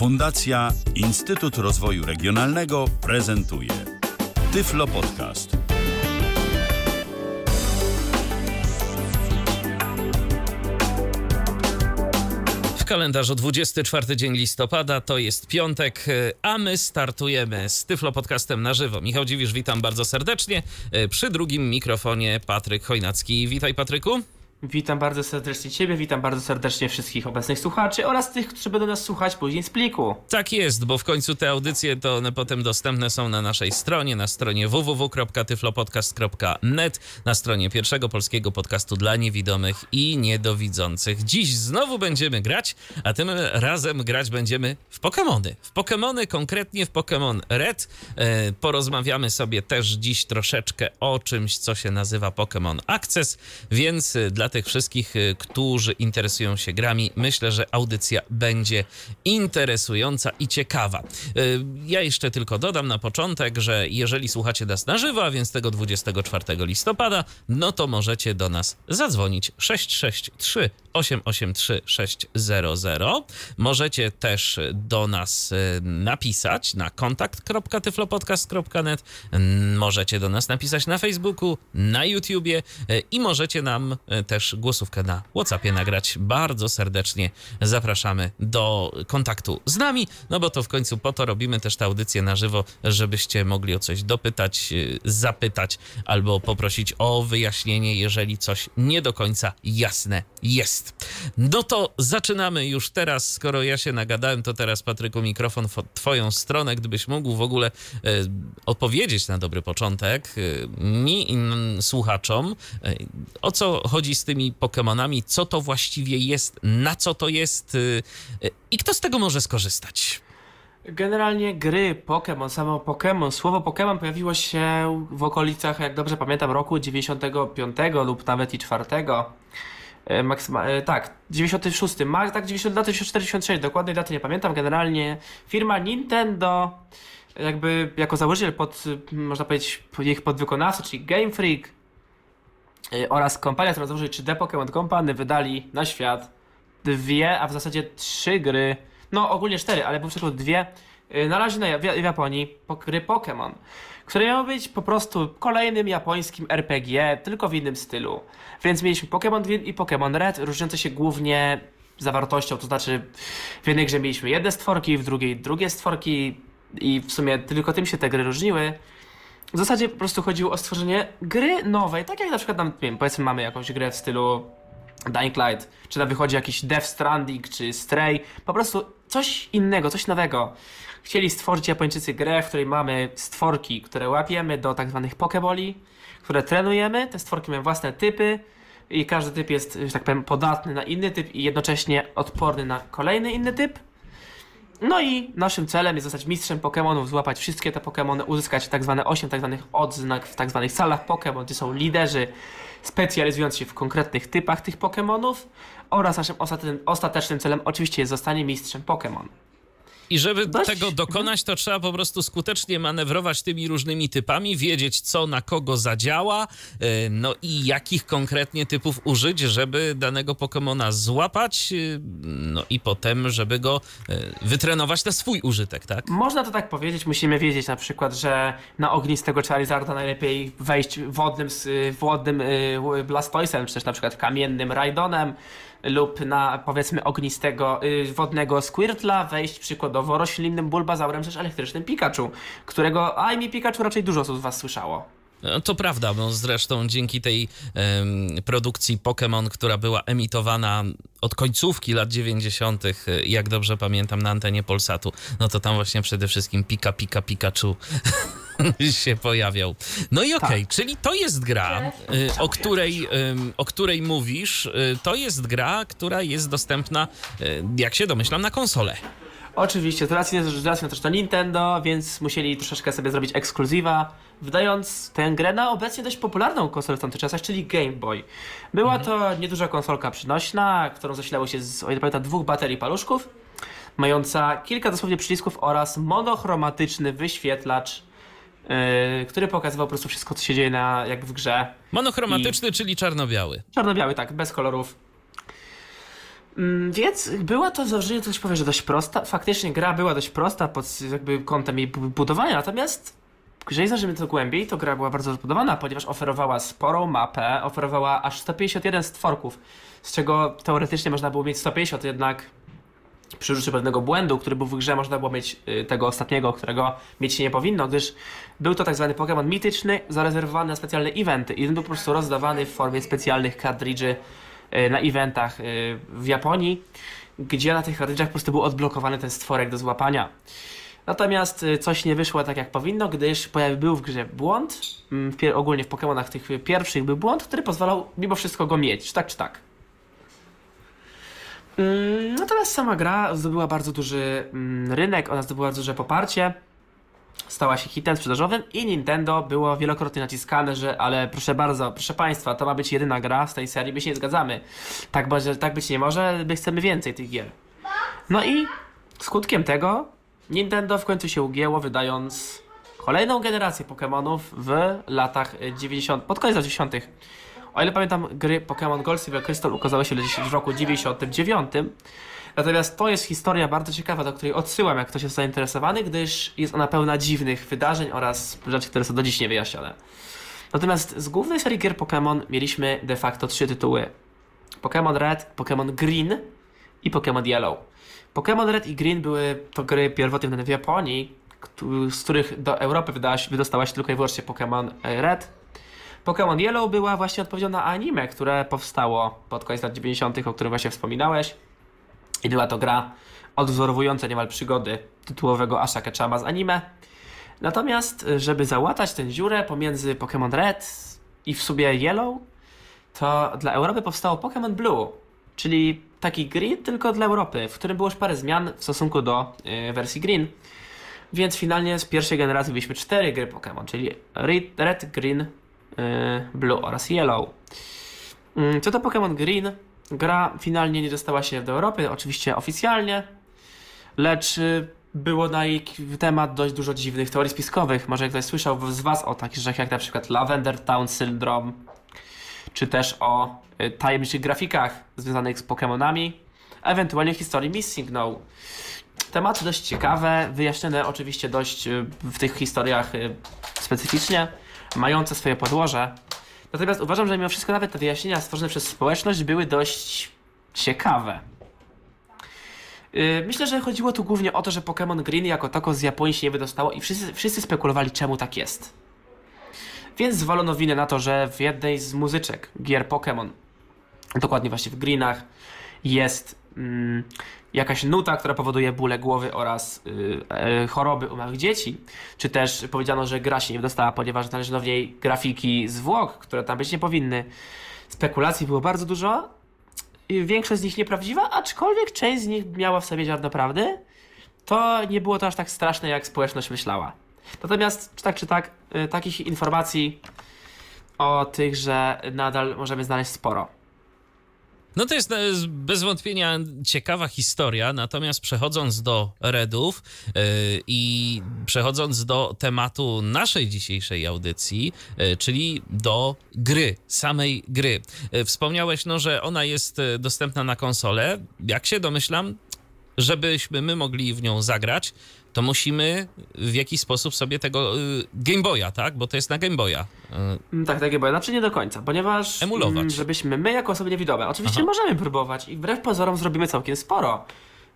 Fundacja Instytut Rozwoju Regionalnego prezentuje Tyflo Podcast. W kalendarzu 24 dzień listopada to jest piątek, a my startujemy z Tyflo Podcastem na żywo. Michał Dziwisz, witam bardzo serdecznie. Przy drugim mikrofonie Patryk Chojnacki. Witaj Patryku. Witam bardzo serdecznie Ciebie, witam bardzo serdecznie wszystkich obecnych słuchaczy oraz tych, którzy będą nas słuchać później z pliku. Tak jest, bo w końcu te audycje to one potem dostępne są na naszej stronie, na stronie www.tyflopodcast.net, na stronie pierwszego polskiego podcastu dla niewidomych i niedowidzących. Dziś znowu będziemy grać, a tym razem grać będziemy w Pokémony. W Pokémony, konkretnie w Pokémon Red. E, porozmawiamy sobie też dziś troszeczkę o czymś, co się nazywa Pokémon Access, więc dla tych wszystkich, y, którzy interesują się grami, myślę, że audycja będzie interesująca i ciekawa. Y, ja jeszcze tylko dodam na początek, że jeżeli słuchacie nas na żywo, a więc tego 24 listopada, no to możecie do nas zadzwonić 663 883 600. Możecie też do nas y, napisać na kontakt.tyflopodcast.net. Możecie do nas napisać na Facebooku, na YouTubie i możecie nam też głosówkę na WhatsAppie nagrać. Bardzo serdecznie zapraszamy do kontaktu z nami, no bo to w końcu po to robimy też tę audycję na żywo, żebyście mogli o coś dopytać, zapytać albo poprosić o wyjaśnienie, jeżeli coś nie do końca jasne jest. No to zaczynamy już teraz. Skoro ja się nagadałem, to teraz Patryku mikrofon w twoją stronę, gdybyś mógł w ogóle e, odpowiedzieć na dobry początek e, mi i słuchaczom, o co chodzi z tymi Pokémonami, co to właściwie jest, na co to jest y, y, i kto z tego może skorzystać. Generalnie gry Pokémon, samo Pokémon, słowo Pokémon pojawiło się w okolicach, jak dobrze pamiętam, roku 95 lub nawet i 4. E, maksyma, e, tak, 96, ma, tak 90, daty 46, dokładnej daty nie pamiętam. Generalnie firma Nintendo, jakby jako założyciel pod, można powiedzieć, ich podwykonawca, czyli Game Freak, oraz kompania, założyła 3D Pokémon Company wydali na świat dwie, a w zasadzie trzy gry, no ogólnie cztery, ale po prostu dwie, y, na razie na, w, w Japonii, gry Pokémon, które miały być po prostu kolejnym japońskim RPG, tylko w innym stylu. Więc mieliśmy Pokémon Green i Pokémon Red, różniące się głównie zawartością, to znaczy w jednej grze mieliśmy jedne stworki, w drugiej drugie stworki i w sumie tylko tym się te gry różniły. W zasadzie po prostu chodziło o stworzenie gry nowej, tak jak na przykład tam, wiem, powiedzmy mamy jakąś grę w stylu Dying Light, czy tam wychodzi jakiś Death Stranding, czy Stray, po prostu coś innego, coś nowego. Chcieli stworzyć Japończycy grę, w której mamy stworki, które łapiemy do tak zwanych pokeboli, które trenujemy, te stworki mają własne typy i każdy typ jest, że tak powiem, podatny na inny typ i jednocześnie odporny na kolejny inny typ. No i naszym celem jest zostać mistrzem Pokémonów, złapać wszystkie te Pokémony, uzyskać tak zwane 8 tak zwanych odznak w tak zwanych salach Pokémon, gdzie są liderzy specjalizujący się w konkretnych typach tych Pokémonów oraz naszym ostatecznym celem oczywiście jest zostanie mistrzem Pokémon. I żeby Dość... tego dokonać, to trzeba po prostu skutecznie manewrować tymi różnymi typami, wiedzieć, co na kogo zadziała, e, no i jakich konkretnie typów użyć, żeby danego Pokemona złapać, e, no i potem, żeby go e, wytrenować na swój użytek, tak? Można to tak powiedzieć, musimy wiedzieć na przykład, że na ognistego Charizarda najlepiej wejść wodnym, wodnym Blastoisem, czy też na przykład kamiennym Raidonem, lub na powiedzmy ognistego, yy, wodnego Squirtla wejść przykładowo roślinnym Bulbazaurem czy elektrycznym Pikachu, którego, a mi Pikachu raczej dużo z was słyszało. No, to prawda, bo zresztą dzięki tej produkcji Pokémon, która była emitowana od końcówki lat 90., jak dobrze pamiętam, na antenie Polsatu, no to tam właśnie przede wszystkim Pika, Pika, Pikachu się pojawiał. No i okej, okay, tak. czyli to jest gra, y, o której, o której mówisz. Y, to jest gra, która jest dostępna, y, jak się domyślam, na konsolę. Oczywiście, z racji, z racji na to, że to Nintendo, więc musieli troszeczkę sobie zrobić ekskluzywa, wydając tę grę na obecnie dość popularną konsolę w tamtych czasach, czyli Game Boy. Była mhm. to nieduża konsolka przynośna, którą zasilało się z, o ile pamiętam, dwóch baterii paluszków, mająca kilka dosłownie przycisków oraz monochromatyczny wyświetlacz Yy, który pokazywał po prostu wszystko, co się dzieje na, jak w grze. Monochromatyczny, I... czyli czarno-biały. Czarno-biały, tak, bez kolorów. Mm, Więc była to założenie, coś powiem, że dość prosta. Faktycznie gra była dość prosta pod jakby kątem jej bu- budowania, natomiast jeżeli zajrzymy to głębiej, to gra była bardzo rozbudowana, ponieważ oferowała sporą mapę, oferowała aż 151 stworków, z czego teoretycznie można było mieć 150, jednak przy użyciu pewnego błędu, który był w grze, można było mieć y, tego ostatniego, którego mieć się nie powinno, gdyż był to tak zwany Pokémon mityczny, zarezerwowany na specjalne eventy i on był po prostu rozdawany w formie specjalnych kartridży y, na eventach y, w Japonii, gdzie na tych kartridżach po prostu był odblokowany ten stworek do złapania. Natomiast coś nie wyszło tak jak powinno, gdyż pojawił był w grze błąd. mm, ogólnie w Pokémonach tych pierwszych był błąd, który pozwalał mimo wszystko go mieć, czy tak czy tak. Mm, Natomiast sama gra zdobyła bardzo duży mm, rynek, ona zdobyła duże poparcie. Stała się hitem sprzedażowym i Nintendo było wielokrotnie naciskane, że ale proszę bardzo, proszę Państwa, to ma być jedyna gra z tej serii, my się nie zgadzamy. Tak, tak być nie może, my chcemy więcej tych gier. No i skutkiem tego Nintendo w końcu się ugięło, wydając kolejną generację Pokémonów w latach y, 90, pod koniec lat 90. O ile pamiętam, gry Pokémon Gold Silver Crystal ukazały się w roku 99. Natomiast to jest historia bardzo ciekawa, do której odsyłam, jak ktoś jest zainteresowany, gdyż jest ona pełna dziwnych wydarzeń oraz rzeczy, które są do dziś niewyjaśnione. Natomiast z głównej serii gier Pokémon mieliśmy de facto trzy tytuły. Pokémon Red, Pokémon Green i Pokémon Yellow. Pokémon Red i Green były to gry pierwotnie w Japonii, z których do Europy wydała się, wydostała się tylko i wyłącznie Pokémon e, Red. Pokémon Yellow była właśnie odpowiedzią na anime, które powstało pod koniec lat 90., o którym właśnie wspominałeś. I była to gra odwzorowująca niemal przygody tytułowego Asha Chama z anime. Natomiast, żeby załatać tę dziurę pomiędzy Pokémon Red i w sumie Yellow, to dla Europy powstało Pokémon Blue, czyli taki Green tylko dla Europy, w którym było już parę zmian w stosunku do y, wersji Green. Więc finalnie z pierwszej generacji mieliśmy cztery gry Pokémon, czyli Red, Red Green, Blue oraz Yellow. Mm, Co to Pokémon Green? Gra finalnie nie dostała się do Europy, oczywiście oficjalnie, lecz y, było na jej temat dość dużo dziwnych teorii spiskowych. Może ktoś słyszał z Was o takich rzeczach jak na przykład Lavender Town Syndrome, czy też o y, tajemniczych grafikach związanych z Pokémonami, ewentualnie historii Missing No. Tematy dość ciekawe, wyjaśnione oczywiście dość y, w tych historiach specyficznie, mające swoje podłoże. Natomiast uważam, że mimo wszystko nawet te wyjaśnienia stworzone przez społeczność były dość ciekawe. Yy, Myślę, że chodziło tu głównie o to, że Pokémon Green jako tako z Japonii się nie wydostało i wszyscy, wszyscy spekulowali, czemu tak jest. Więc zwalono winę na to, że w jednej z muzyczek gier Pokémon, dokładnie właśnie w Greenach, jest mm, jakaś nuta, która powoduje bóle głowy oraz y, e, choroby u małych dzieci. Czy też powiedziano, że gra się nie dostała, ponieważ należą w niej grafiki zwłok, które tam być nie powinny. Spekulacji było bardzo dużo. Większość z nich nieprawdziwa, aczkolwiek część z nich miała w sobie ziarno prawdy. To nie było to aż tak straszne, jak społeczność myślała. Natomiast, czy tak, czy tak, y, takich informacji o tych, że nadal możemy znaleźć sporo. No to jest e, bez wątpienia ciekawa historia, natomiast przechodząc do Redów yy, i przechodząc do tematu naszej dzisiejszej audycji, yy, czyli do gry, samej gry. Wspomniałeś, no, że ona jest e, dostępna na konsolę. Jak się domyślam, żebyśmy my mogli w nią zagrać, to musimy w jakiś sposób sobie tego yy, Game Boya, tak? Bo to jest na Game Boya. Mm, Tak, takie było. Znaczy nie do końca, ponieważ Emulować. mm, żebyśmy my jako osoby niewidome, oczywiście Aha. możemy próbować i wbrew pozorom zrobimy całkiem sporo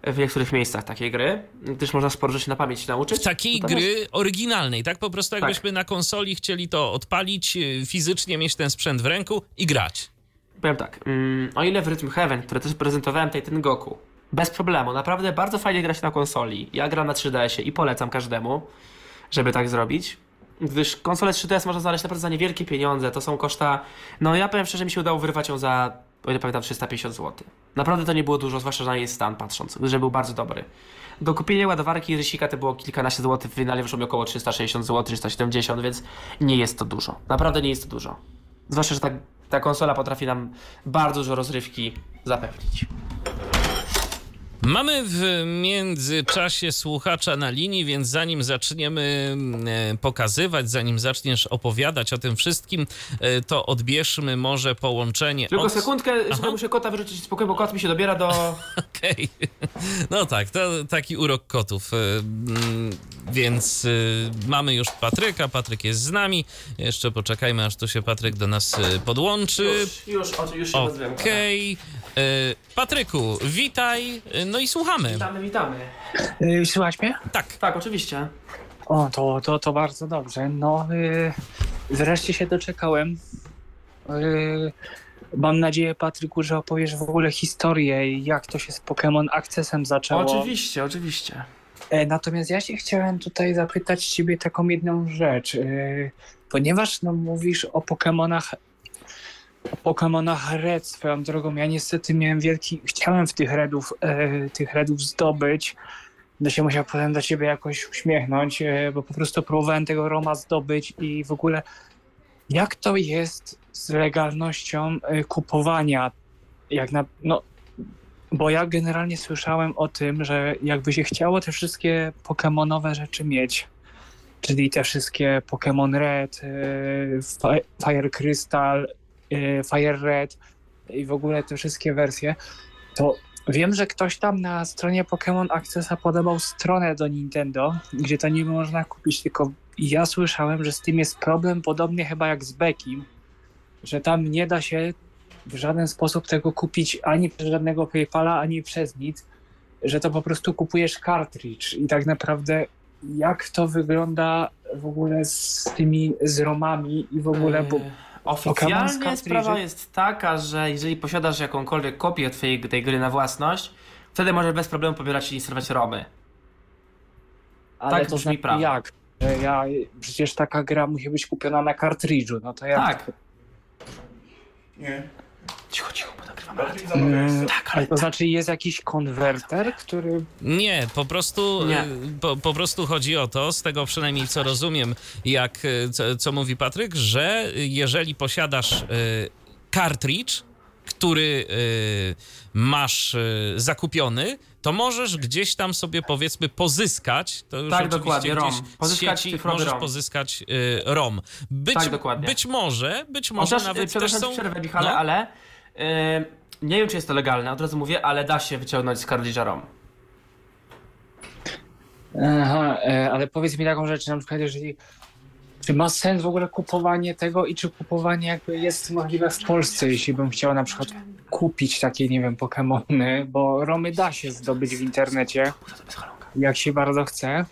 w niektórych miejscach takiej gry, gdyż można sporo rzeczy na pamięć nauczyć. W takiej gry oryginalnej, tak? Po prostu jakbyśmy na konsoli chcieli to odpalić, yy, fizycznie mieć ten sprzęt w ręku i grać. Powiem tak, mm, o ile w Rhythm Heaven, które też prezentowałem tutaj ten Goku, bez problemu, naprawdę bardzo fajnie grać na konsoli. Ja gram na 3DS-ie i polecam każdemu, żeby tak zrobić. Gdyż konsolę 3DS można znaleźć naprawdę za niewielkie pieniądze, to są koszta, no ja powiem szczerze, mi się udało wyrwać ją za, o ile pamiętam, 350 zł. Naprawdę to nie było dużo, zwłaszcza na jej stan patrząc, że był bardzo dobry. Do kupienia ładowarki i rysika to było kilkanaście złotych, w finale wyszło mi około 360 zł, 370, więc nie jest to dużo. Naprawdę nie jest to dużo. Zwłaszcza, że ta, ta konsola potrafi nam bardzo dużo rozrywki zapewnić. Mamy w międzyczasie słuchacza na linii, więc zanim zaczniemy e, pokazywać, zanim zaczniesz opowiadać o tym wszystkim, e, to odbierzmy może połączenie. Tylko od... sekundkę, sobie muszę kota wyrzucić z pokoju, bo kot mi się dobiera do... Okej. No tak, to taki urok kotów. Y, mm, Więc mamy już Patryka, Patryk jest z nami. Jeszcze poczekajmy, aż tu się Patryk do nas podłączy. Już, już, już się. Okej. Y, Patryku, witaj, no i słuchamy. Witamy, witamy. Yy, Słychać mnie? Tak, Tak, oczywiście. O, to, to, to bardzo dobrze. No, yy, wreszcie się doczekałem. Yy, mam nadzieję, Patryku, że opowiesz w ogóle historię, jak to się z Pokémon Accessem zaczęło. Oczywiście, oczywiście. E, natomiast ja się chciałem tutaj zapytać ciebie taką jedną rzecz. Ponieważ no, mówisz o Pokémonach o Red swoją drogą, ja niestety miałem wielki, chciałem w tych Redów, e, tych Redów zdobyć, no się musiał potem do ciebie jakoś uśmiechnąć, e, bo po prostu próbowałem tego Roma zdobyć i w ogóle jak to jest z legalnością e, kupowania, jak na, no, bo ja generalnie słyszałem o tym, że jakby się chciało te wszystkie pokemonowe rzeczy mieć, czyli te wszystkie Pokémon Red, e, Fi- Fire Crystal, Fire Red i w ogóle te wszystkie wersje, to wiem, że ktoś tam na stronie Pokémon Accessa podawał stronę do Nintendo, gdzie to nie można kupić, tylko ja słyszałem, że z tym jest problem podobnie chyba jak z Beckim, że tam nie da się w żaden sposób tego kupić ani przez żadnego PayPala, ani przez nic, że to po prostu kupujesz cartridge. I tak naprawdę jak to wygląda w ogóle z tymi z romami i w ogóle, bo Yy, Oficjalnie sprawa jest taka, że jeżeli posiadasz jakąkolwiek kopię twojej, tej gry na własność, wtedy możesz bez problemu pobierać i instalować romy. ale tak to brzmi znaczy prawo. jak? Że Ja, przecież taka gra musi być kupiona na cartridge'u, no to jak? Tak. Nie. Cicho, cicho, bo nagrywamy radio. Mm, Tak, ale to znaczy jest jakiś konwerter, który nie, po prostu, Nie. y, Po, po prostu chodzi o to, z tego przynajmniej co rozumiem, jak y, co, co mówi Patryk, że jeżeli posiadasz y, cartridge, który y, masz y, zakupiony, to możesz gdzieś tam sobie powiedzmy pozyskać, to już Tak, oczywiście dokładnie, ROM. Pozyskać sieci cyfrowy możesz ROM. pozyskać y, ROM. Być, Tak, dokładnie. być może, być może Chociaż, nawet też przepraszam, są... przerwę, Michale, no. ale yy, nie wiem, czy jest to legalne, od razu mówię, ale da się wyciągnąć z cartridge'a ROM. Aha, e, ale powiedz mi taką rzecz, na przykład jeżeli czy ma sens w ogóle kupowanie tego i czy kupowanie jakby jest możliwe w Polsce, jeśli bym chciał na przykład kupić takie, nie wiem, Pokemony, bo romy da się zdobyć w internecie, jak się bardzo chce.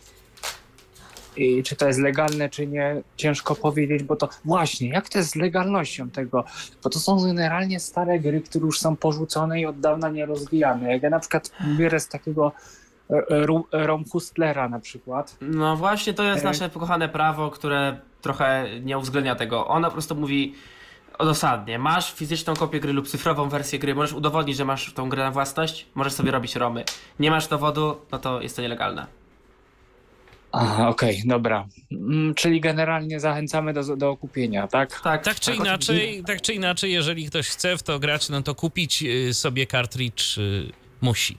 I czy to jest legalne, czy nie, ciężko powiedzieć, bo to właśnie, jak to jest z legalnością tego? Bo to są generalnie stare gry, które już są porzucone i od dawna nie rozwijane. Jak ja na przykład biorę z takiego ru- Rom Hustlera na przykład, No właśnie, to jest E. nasze pokochane prawo, które trochę nie uwzględnia tego. Ono po prostu mówi dosadnie, masz fizyczną kopię gry lub cyfrową wersję gry, możesz udowodnić, że masz tą grę na własność, możesz sobie robić romy. Nie masz dowodu, no to jest to nielegalne. Aha, okej, dobra. Mm, czyli generalnie zachęcamy do, do kupienia, tak? Tak, Tak czy oczywiście. inaczej, tak czy inaczej, jeżeli ktoś chce w to grać, no to kupić y, sobie cartridge y, musi.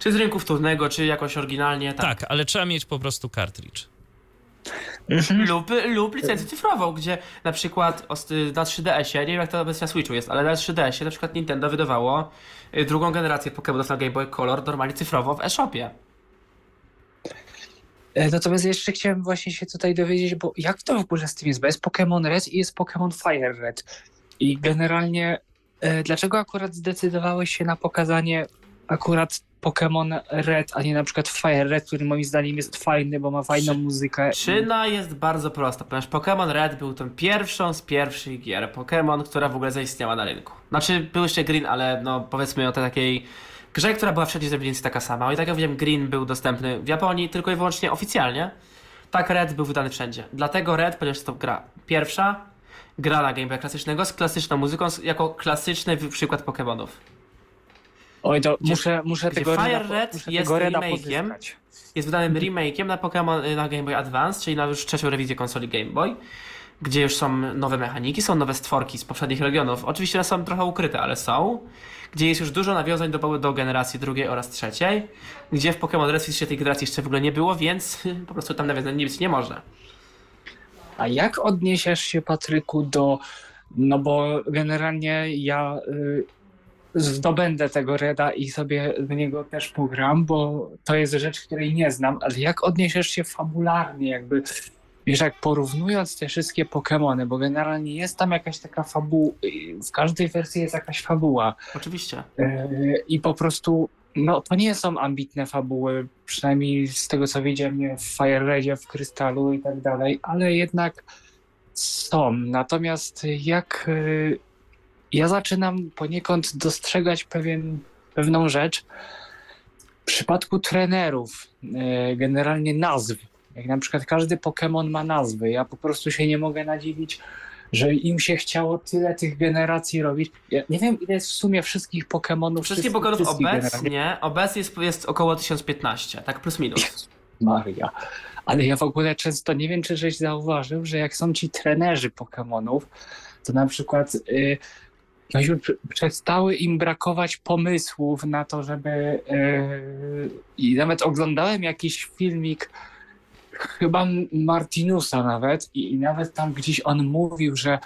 Czy z rynku wtórnego, czy jakoś oryginalnie, tak. Tak, ale trzeba mieć po prostu cartridge. Lub, lub licencję cyfrową, gdzie na przykład na 3DS-ie, nie wiem jak to obecnie na Switchu jest, ale na 3DS-ie na przykład Nintendo wydawało y, drugą generację Pokémonów na Game Boy Color normalnie cyfrowo w eShopie. E, Natomiast jeszcze chciałem właśnie się tutaj dowiedzieć, bo jak to w ogóle z tym jest? Bo jest Pokémon Red i jest Pokémon Fire Red. I generalnie e, dlaczego akurat zdecydowałeś się na pokazanie akurat Pokémon Red, a nie na przykład Fire Red, który moim zdaniem jest fajny, bo ma fajną muzykę. Przyczyna jest bardzo prosta, ponieważ Pokémon Red był tą pierwszą z pierwszych gier Pokémon, która w ogóle zaistniała na rynku. Znaczy, był jeszcze Green, ale no powiedzmy o tej takiej grze, która była wszędzie mniej więcej taka sama. I tak jak wiem, Green był dostępny w Japonii tylko i wyłącznie oficjalnie. Tak Red był wydany wszędzie. Dlatego Red, ponieważ to gra pierwsza, gra na Game Boy klasycznego z klasyczną muzyką, jako klasyczny przykład Pokémonów. Oj, to Gdzie- muszę, muszę gdzie tego Fire Reda, Red muszę jest tego Reda remake'iem. pozyskać. jest wydanym remake'iem na Pokémon y, na Game Boy Advance, czyli na już trzecią rewizję konsoli Game Boy, gdzie już są nowe mechaniki, są nowe stworki z poprzednich regionów. Oczywiście one są trochę ukryte, ale są. gdzie jest już dużo nawiązań do, do generacji drugiej oraz trzeciej, gdzie w Pokémon Red jeszcze tej generacji jeszcze w ogóle nie było, więc po prostu tam nawiązań nie być nie można. A jak odniesiesz się, Patryku, do. No bo generalnie ja y, zdobędę tego Reda i sobie w niego też pogram, bo to jest rzecz, której nie znam, ale jak odniesiesz się fabularnie, jakby. Wiesz, jak porównując te wszystkie Pokémony, bo generalnie jest tam jakaś taka fabuła, w każdej wersji jest jakaś fabuła. Oczywiście. Yy, I po prostu, no to nie są ambitne fabuły, przynajmniej z tego co widziałem w Fire Redzie, w Krystalu i tak dalej, ale jednak są. Natomiast jak yy, ja zaczynam poniekąd dostrzegać pewien, pewną rzecz w przypadku trenerów, yy, generalnie nazw. Jak na przykład każdy Pokémon ma nazwy, ja po prostu się nie mogę nadziwić, że im się chciało tyle tych generacji robić. Ja nie wiem, ile jest w sumie wszystkich Pokémonów. Wszystkich- Pokémonów generacji. obecnie, obecnie jest, jest około 1015, tak plus minus. Maria. Ale ja w ogóle często nie wiem, czy żeś zauważył, że jak są ci trenerzy Pokemonów, to na przykład y, no już przestały im brakować pomysłów na to, żeby. y, I nawet oglądałem jakiś filmik, chyba Martinusa nawet, i, i nawet tam gdzieś on mówił, że.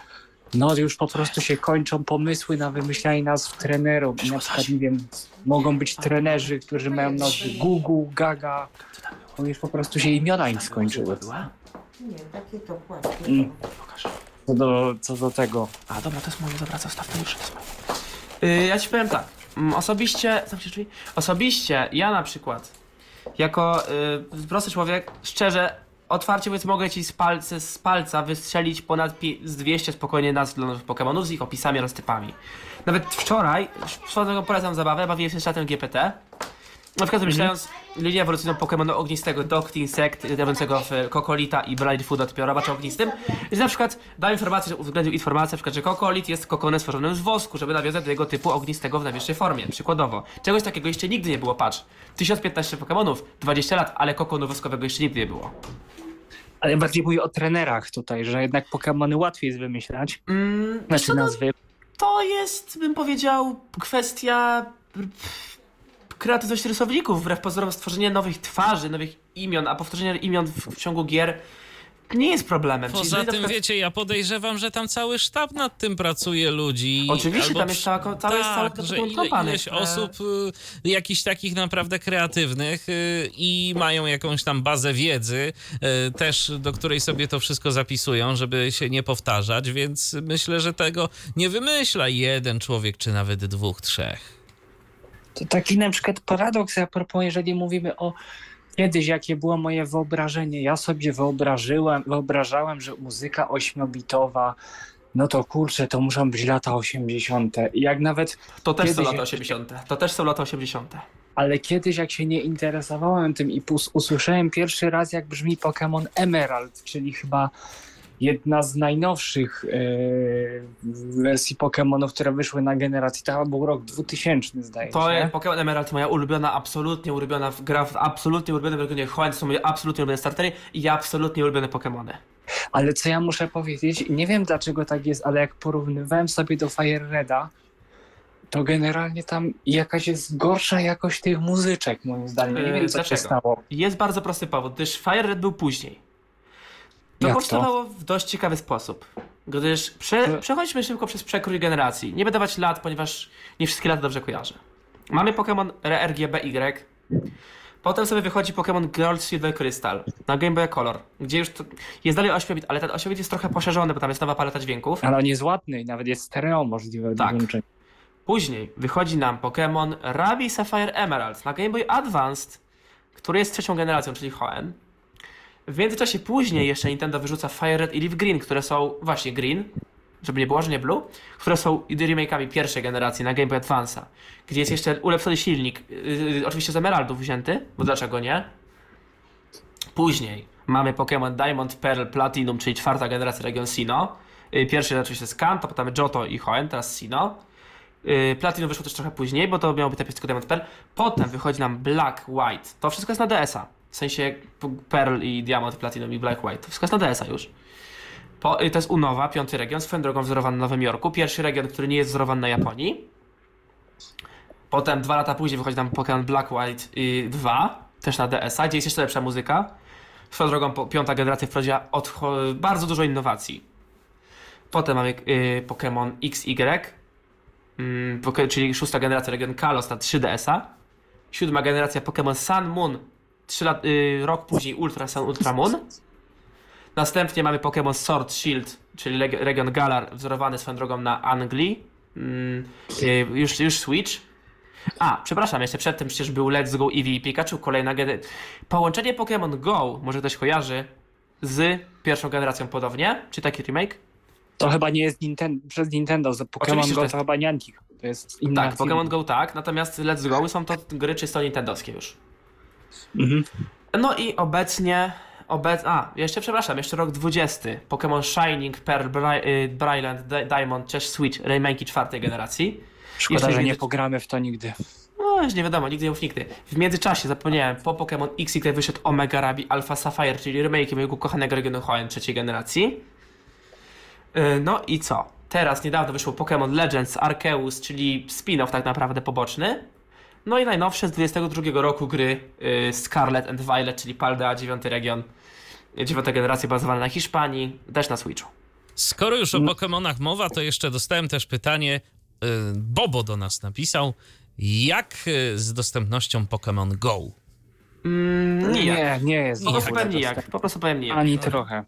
No już po prostu się kończą pomysły na wymyślanie nazw trenerów. I na przykład, nie wiem, mogą być trenerzy, którzy mają nazwy Gugu, Gaga. Bo już po prostu się imiona im skończyły. Nie, takie to płaskie. Mm. Pokaż. Co do, co do tego. A dobra, to jest moje, dobra, zostaw to już, to jest moje. Yy, ja ci powiem tak, mm, osobiście, zamknij drzwi. Osobiście, ja na przykład, jako yy, prosty człowiek, szczerze, otwarcie mówiąc, mogę ci z, palce, z palca wystrzelić ponad pi- z 200 spokojnie nazw dla nowych Pokémonów z ich opisami oraz typami. Nawet wczoraj, wczoraj polecam zabawę, bawiłem się z czatem GPT. Na przykład wymyślając linię ewolucyjną Pokémonu ognistego Doct Insect, robiącego w Kokolita i Blindfooda typią robacza ognistym. Więc na przykład dał informację, że uwzględnił informację, na przykład, że Kokolit jest kokonem stworzonym z wosku, żeby nawiązać do jego typu ognistego w najwyższej formie. Przykładowo. Czegoś takiego jeszcze nigdy nie było, patrz. 1015 Pokémonów, 20 lat, ale kokonu woskowego jeszcze nigdy nie było. Ale bardziej mówię o trenerach tutaj, że jednak Pokémony łatwiej jest wymyślać. Mm, Znaczy no, nazwy. to jest, bym powiedział, kwestia pff, kreatywności rysowników, wbrew pozorom stworzenie nowych twarzy, nowych imion, a powtórzenie imion w, w ciągu gier nie jest problemem. Czyli Poza na tym, przykład- wiecie, ja podejrzewam, że tam cały sztab nad tym pracuje ludzi. Oczywiście, Albo tam jest cała- cała- jest cała tak, że ile, ileś e. osób y, jakichś takich naprawdę kreatywnych y, i mają jakąś tam bazę wiedzy y, też, do której sobie to wszystko zapisują, żeby się nie powtarzać, więc myślę, że tego nie wymyśla jeden człowiek, czy nawet dwóch, trzech. To taki na przykład paradoks a propos, jeżeli mówimy o kiedyś, jakie było moje wyobrażenie. Ja sobie wyobrażyłem, wyobrażałem, że muzyka ośmiobitowa, no to kurczę, to muszą być lata 80. I jak nawet To też są Kiedyś lata jeszcze- 80. To też są lata 80. Ale kiedyś, jak się nie interesowałem tym i usłyszałem pierwszy raz, jak brzmi Pokémon Emerald, czyli chyba jedna z najnowszych e, wersji Pokémonów, które wyszły na generacji. To był rok 2000, zdaje To się. jest Pokémon Emerald, moja ulubiona, absolutnie ulubiona gra, w absolutnie ulubione w regionie Hoenn, to są moje absolutnie ulubione startery i absolutnie ulubione Pokémony. Ale co ja muszę powiedzieć, nie wiem dlaczego tak jest, ale jak porównywałem sobie do Fire Reda, to generalnie tam jakaś jest gorsza jakość tych muzyczek, moim zdaniem. Nie Yy, wiem, co się dlaczego? stało. Jest bardzo prosty powód, gdyż Fire Red był później. To Jak powstawało w dość ciekawy sposób. Gdyż prze, przechodźmy szybko przez przekrój generacji. Nie będę dawać lat, ponieważ nie wszystkie lata dobrze kojarzę. Mamy Pokémon RGBY. Potem sobie wychodzi Pokémon Gold, Silver, Crystal na Game Boy Color, gdzie już to jest dalej 8-bit, ale ten 8-bit jest trochę poszerzony, bo tam jest nowa paleta dźwięków. Ale on jest ładny i nawet jest stereo możliwe do Tak. włączenia. Później wychodzi nam Pokémon Ruby Sapphire Emerald na Game Boy Advanced, który jest trzecią generacją, czyli Hoenn. W międzyczasie później jeszcze Nintendo wyrzuca Fire Red i Leaf Green, które są właśnie Green, żeby nie było, że nie Blue, które są remake'ami pierwszej generacji na Game Boy Advance'a, gdzie jest jeszcze ulepszony silnik, yy, oczywiście z Emeraldów wzięty, bo dlaczego nie? Później mamy Pokémon Diamond, Pearl, Platinum, czyli czwarta generacja region Sinnoh. Yy, Pierwszy oczywiście jest Kanto, potem Johto i Hoenn, teraz Sinnoh. Yy, Platinum wyszło też trochę później, bo to miało być tylko Diamond Pearl. Potem wychodzi nam Black, White. To wszystko jest na DS-a. W sensie Pearl i Diamond, Platinum i Black, White. To wszystko jest na DS-a już. Po, yy, to jest Unowa, piąty region, swoją drogą wzorowany na Nowym Jorku. Pierwszy region, który nie jest wzorowany na Japonii. Potem dwa lata później wychodzi nam Pokémon Black White y, 2, też na DS-a, gdzie jest jeszcze lepsza muzyka. Swoją drogą piąta generacja wprowadziła bardzo dużo innowacji. Potem mamy y, Pokémon XY, mm, poke- czyli szósta generacja Region Kalos na 3DS-a. Siódma generacja Pokémon Sun Moon, 3 lat, y, rok później Ultra Sun Ultra Moon. Następnie mamy Pokémon Sword Shield, czyli region Galar, wzorowany swoją drogą na Anglii. Mm, y, już, już Switch. A, przepraszam, jeszcze przedtem przecież był Let's Go Eevee i Pikachu, kolejna generacja. Połączenie Pokémon Go, może ktoś kojarzy, z pierwszą generacją podobnie, czy taki remake? To chyba nie jest przez Nintendo, Pokémon Go jest- to chyba Niantic. To jest inna Tak. Pokémon Go tak, natomiast Let's Go są to gry czysto nintendowskie już. Mhm. No i obecnie, obec... a, jeszcze przepraszam, jeszcze rok 20. Pokémon Shining, Pearl, y, Brilliant, Di- Diamond, też Switch, remake'i czwartej generacji. Szkoda, Jeszcze że nie pogramy w to nigdy. No, już nie wiadomo, nigdy nie mów nigdy. W międzyczasie zapomniałem, po Pokémon X, kiedy wyszedł Omega Ruby Alpha Sapphire, czyli remake mojego kochanego regionu Hoenn trzeciej generacji. Yy, No i co? Teraz niedawno wyszło Pokémon Legends Arceus, czyli spin-off tak naprawdę poboczny. No i najnowsze z 22 roku gry yy, Scarlet and Violet, czyli Paldea, 9 region, yy, dziewiąta generacja bazowana na Hiszpanii, też na Switchu. Skoro już o Pokemonach mowa, to jeszcze dostałem też pytanie. y, Bobo do nas napisał. Jak y, z dostępnością Pokémon Go? Mm, nijak. Nie, nie jest. Po prostu powiem nijak. Po prostu powiem nijak. Ani trochę.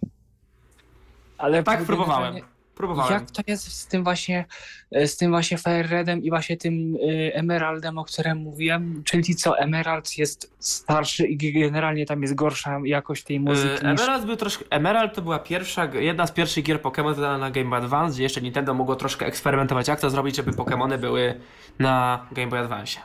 Ale Tak, próbowałem. generalnie- Próbowałem. Jak to jest z tym właśnie, e, z tym właśnie Fire Redem i właśnie tym y, Emeraldem, o którym mówiłem? Czyli co, Emerald jest starszy i generalnie tam jest gorsza jakość tej muzyki Yy, niż... Emerald, był troszkę, Emerald to była pierwsza, jedna z pierwszych gier Pokémon wydana na Game Boy Advance, gdzie jeszcze Nintendo mogło troszkę eksperymentować, jak to zrobić, żeby Pokémony były na Game Boy Advance.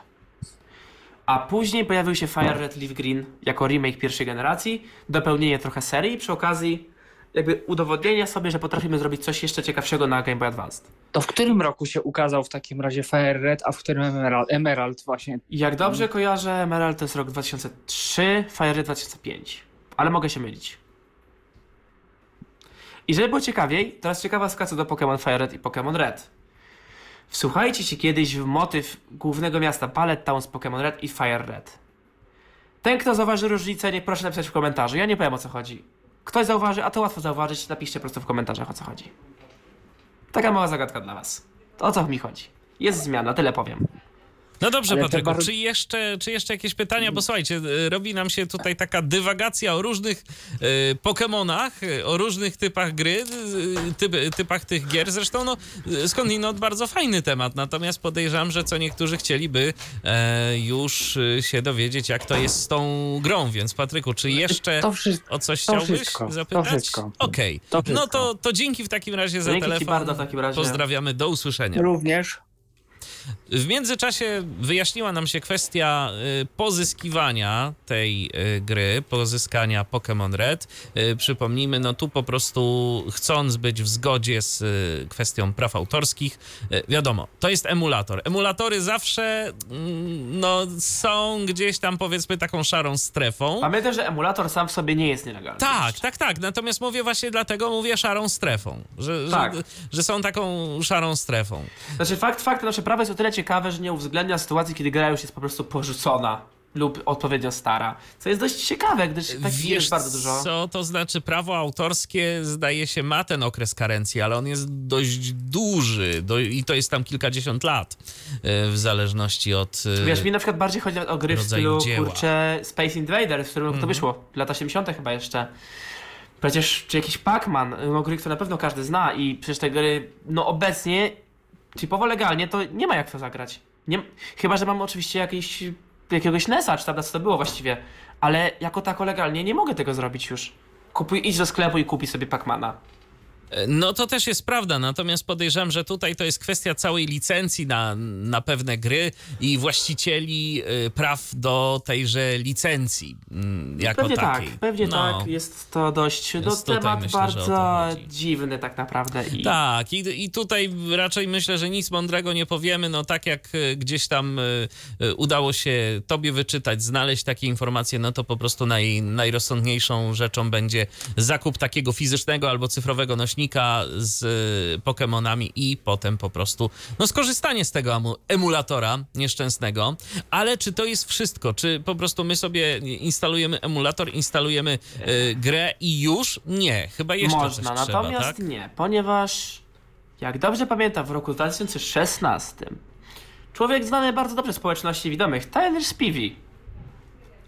A później pojawił się Fire Red Leaf Green jako remake pierwszej generacji, dopełnienie trochę serii, przy okazji jakby udowodnienie sobie, że potrafimy zrobić coś jeszcze ciekawszego na Game Boy Advance. To w którym roku się ukazał w takim razie Fire Red, a w którym Emerald, Emerald właśnie? Jak dobrze kojarzę, Emerald to jest rok 2003, Fire Red 2005. Ale mogę się mylić. I żeby było ciekawiej, teraz ciekawa sytuacja do Pokémon Fire Red i Pokémon Red. Wsłuchajcie się kiedyś w motyw głównego miasta Pallet Town z Pokémon Red i Fire Red. Ten, kto zauważy różnicę, niech proszę napisać w komentarzu. Ja nie powiem o co chodzi. Ktoś zauważy, a to łatwo zauważyć, napiszcie prosto w komentarzach o co chodzi. Taka mała zagadka dla was. To o co mi chodzi? Jest zmiana, tyle powiem. No dobrze, Ale Patryku, bardzo- czy, jeszcze, czy jeszcze jakieś pytania? Bo słuchajcie, y, robi nam się tutaj taka dywagacja o różnych y, Pokemonach, y, o różnych typach gry, y, typ, typach tych gier. Zresztą, no, skądinąd bardzo fajny temat. Natomiast podejrzewam, że co niektórzy chcieliby e, już się dowiedzieć, jak to jest z tą grą. Więc, Patryku, czy jeszcze To wszystko. o coś to chciałbyś wszystko, to zapytać? wszystko. Okej. To No to, to dzięki w takim razie za Dzięki ci telefon. bardzo w takim razie. Pozdrawiamy, do usłyszenia. Również. W międzyczasie wyjaśniła nam się kwestia y, pozyskiwania tej y, gry, pozyskania Pokémon Red. Y, Przypomnijmy, no tu po prostu chcąc być w zgodzie z kwestią praw autorskich, wiadomo, to jest emulator. Emulatory zawsze mm, no, są gdzieś tam powiedzmy taką szarą strefą. Pamiętaj, że emulator sam w sobie nie jest nielegalny. Tak, tak, tak. Natomiast mówię właśnie dlatego, mówię szarą strefą. Że, Tak. że, że są taką szarą strefą. Znaczy fakt faktem, nasze prawo jest o tyle ciekawe, że nie uwzględnia sytuacji, kiedy gra już jest po prostu porzucona lub odpowiednio stara. Co jest dość ciekawe, gdyż takich jest bardzo dużo. co to znaczy prawo autorskie zdaje się ma ten okres karencji, ale on jest dość duży do, i to jest tam kilkadziesiąt lat e, w zależności od e, Wiesz, mi na przykład bardziej chodzi o gry w stylu, dzieła. kurczę, Space Invaders, w którym Mhm. to wyszło, lata 80 chyba jeszcze. Przecież, czy jakiś Pac-Man, no gry, które na pewno każdy zna i przecież te gry, no obecnie, typowo legalnie, to nie ma jak to zagrać. Nie, chyba, że mam oczywiście jakiś, jakiegoś NES-a, czy tam co to było właściwie, ale jako tako legalnie nie mogę tego zrobić już. Kupuj, idź do sklepu i kupi sobie Pac-Mana. No to też jest prawda, natomiast podejrzewam, że tutaj to jest kwestia całej licencji na, na pewne gry i właścicieli y, praw do tejże licencji mm, jako Pewnie takiej. tak, pewnie No. tak. Jest to dość, no tutaj temat myślę, bardzo dziwny tak naprawdę. I... Tak, i, i tutaj raczej myślę, że nic mądrego nie powiemy. No tak jak e, gdzieś tam e, udało się tobie wyczytać, znaleźć takie informacje, no to po prostu naj, najrozsądniejszą rzeczą będzie zakup takiego fizycznego albo cyfrowego nośnika z y, Pokemonami i potem po prostu no, skorzystanie z tego emu- emulatora nieszczęsnego. Ale czy to jest wszystko? Czy po prostu my sobie instalujemy emulator, instalujemy y, grę i już? Nie, chyba jeszcze Można, coś trzeba, natomiast tak? nie, ponieważ jak dobrze pamiętam, w roku 2016 człowiek znany bardzo dobrze społeczności widomych, Tyler Spivey,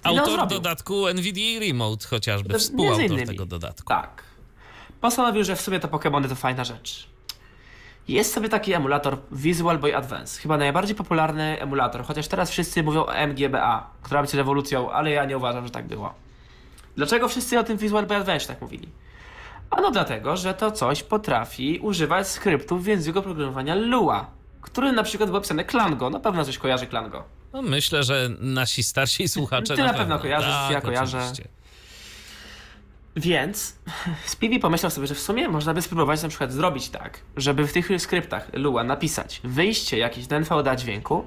Autor dodatku NVIDIA Remote chociażby, współautor tego dodatku. Tak. Postanowił, że w sumie to Pokémony to fajna rzecz. Jest sobie taki emulator Visual Boy Advance. Chyba najbardziej popularny emulator, chociaż teraz wszyscy mówią o MGBA, która być rewolucją, ale ja nie uważam, że tak było. Dlaczego wszyscy o tym Visual Boy Advance tak mówili? Ano dlatego, że to coś potrafi używać skryptów w języku oprogramowania Lua, który na przykład był opisany Klango. Na pewno coś kojarzy Klango. No, myślę, że nasi starsi słuchacze Ty na, na pewno kojarzysz, tak, ja kojarzę. oczywiście. Więc Spivey pomyślał sobie, że w sumie można by spróbować na przykład zrobić tak, żeby w tych skryptach Lua napisać wyjście jakieś do NVDA dźwięku,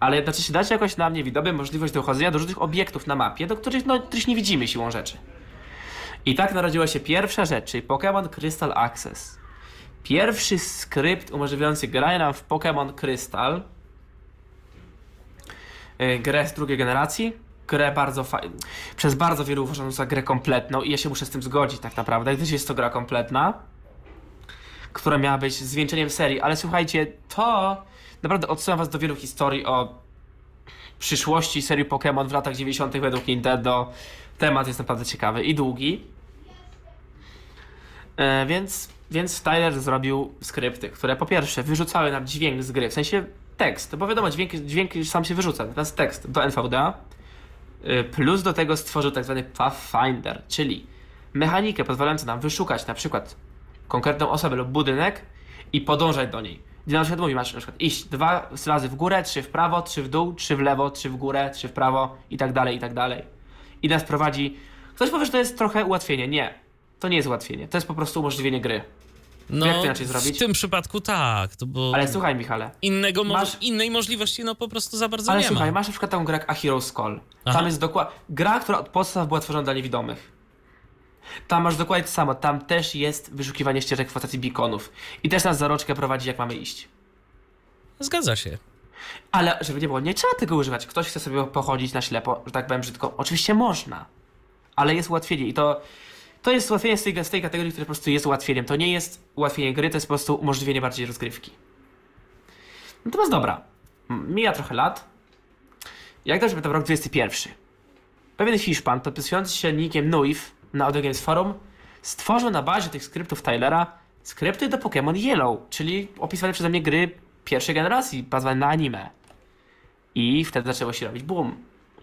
ale jednocześnie dać jakoś nam niewidomy możliwość dochodzenia do różnych obiektów na mapie, do których, no, których nie widzimy siłą rzeczy. I tak narodziła się pierwsza rzecz, czyli Pokémon Crystal Access. Pierwszy skrypt umożliwiający granie nam w Pokémon Crystal. Yy, Grę z drugiej generacji. Grę bardzo fajną. Przez bardzo wielu uważam za grę kompletną i ja się muszę z tym zgodzić tak naprawdę, gdyż jest to gra kompletna, która miała być zwieńczeniem serii, ale słuchajcie, to naprawdę odsyłam was do wielu historii o przyszłości serii Pokémon w latach 90. według Nintendo. Temat jest naprawdę ciekawy i długi. E, więc, więc Tyler zrobił skrypty, które po pierwsze wyrzucały nam dźwięk z gry, w sensie tekst, bo wiadomo, dźwięk, dźwięk sam się wyrzuca, natomiast tekst do NVDA. Y, Plus do tego stworzył tak zwany Pathfinder, czyli mechanikę pozwalającą nam wyszukać na przykład konkretną osobę lub budynek i podążać do niej. Gdzie na przykład mówi, masz na przykład iść dwa razy w górę, trzy w prawo, trzy w dół, trzy w lewo, trzy w górę, trzy w prawo i tak dalej, i tak dalej. I nas prowadzi... Ktoś powie, że to jest trochę ułatwienie. Nie. To nie jest ułatwienie. To jest po prostu umożliwienie gry. No, Jak to inaczej zrobić? w tym przypadku tak, to bo Ale słuchaj, Michale. innego mo- masz- innej możliwości no po prostu za bardzo Ale nie słuchaj, ma. masz na przykład taką grę jak A Hero's Call. Aha. Tam jest dokładnie... Gra, która od podstaw była tworzona dla niewidomych. Tam masz dokładnie to samo. Tam też jest wyszukiwanie ścieżek w postaci beaconów. I też nas za rączkę prowadzi, jak mamy iść. Zgadza się. Ale żeby nie było, nie trzeba tego używać. Ktoś chce sobie pochodzić na ślepo, że tak powiem brzydko. Oczywiście można. Ale jest ułatwienie i to... To jest ułatwienie z tej, z tej kategorii, które po prostu jest ułatwieniem. To nie jest ułatwienie gry, to jest po prostu umożliwienie bardziej rozgrywki. Natomiast dobra. Mija trochę lat. Jak dobrze pamiętam, rok 21. Pewien Hiszpan, podpisujący się nickiem Nuif na Audio Games Forum, stworzył na bazie tych skryptów Tylera skrypty do Pokémon Yellow, czyli opisywane przeze mnie gry pierwszej generacji, bazowane na anime. I wtedy zaczęło się robić boom.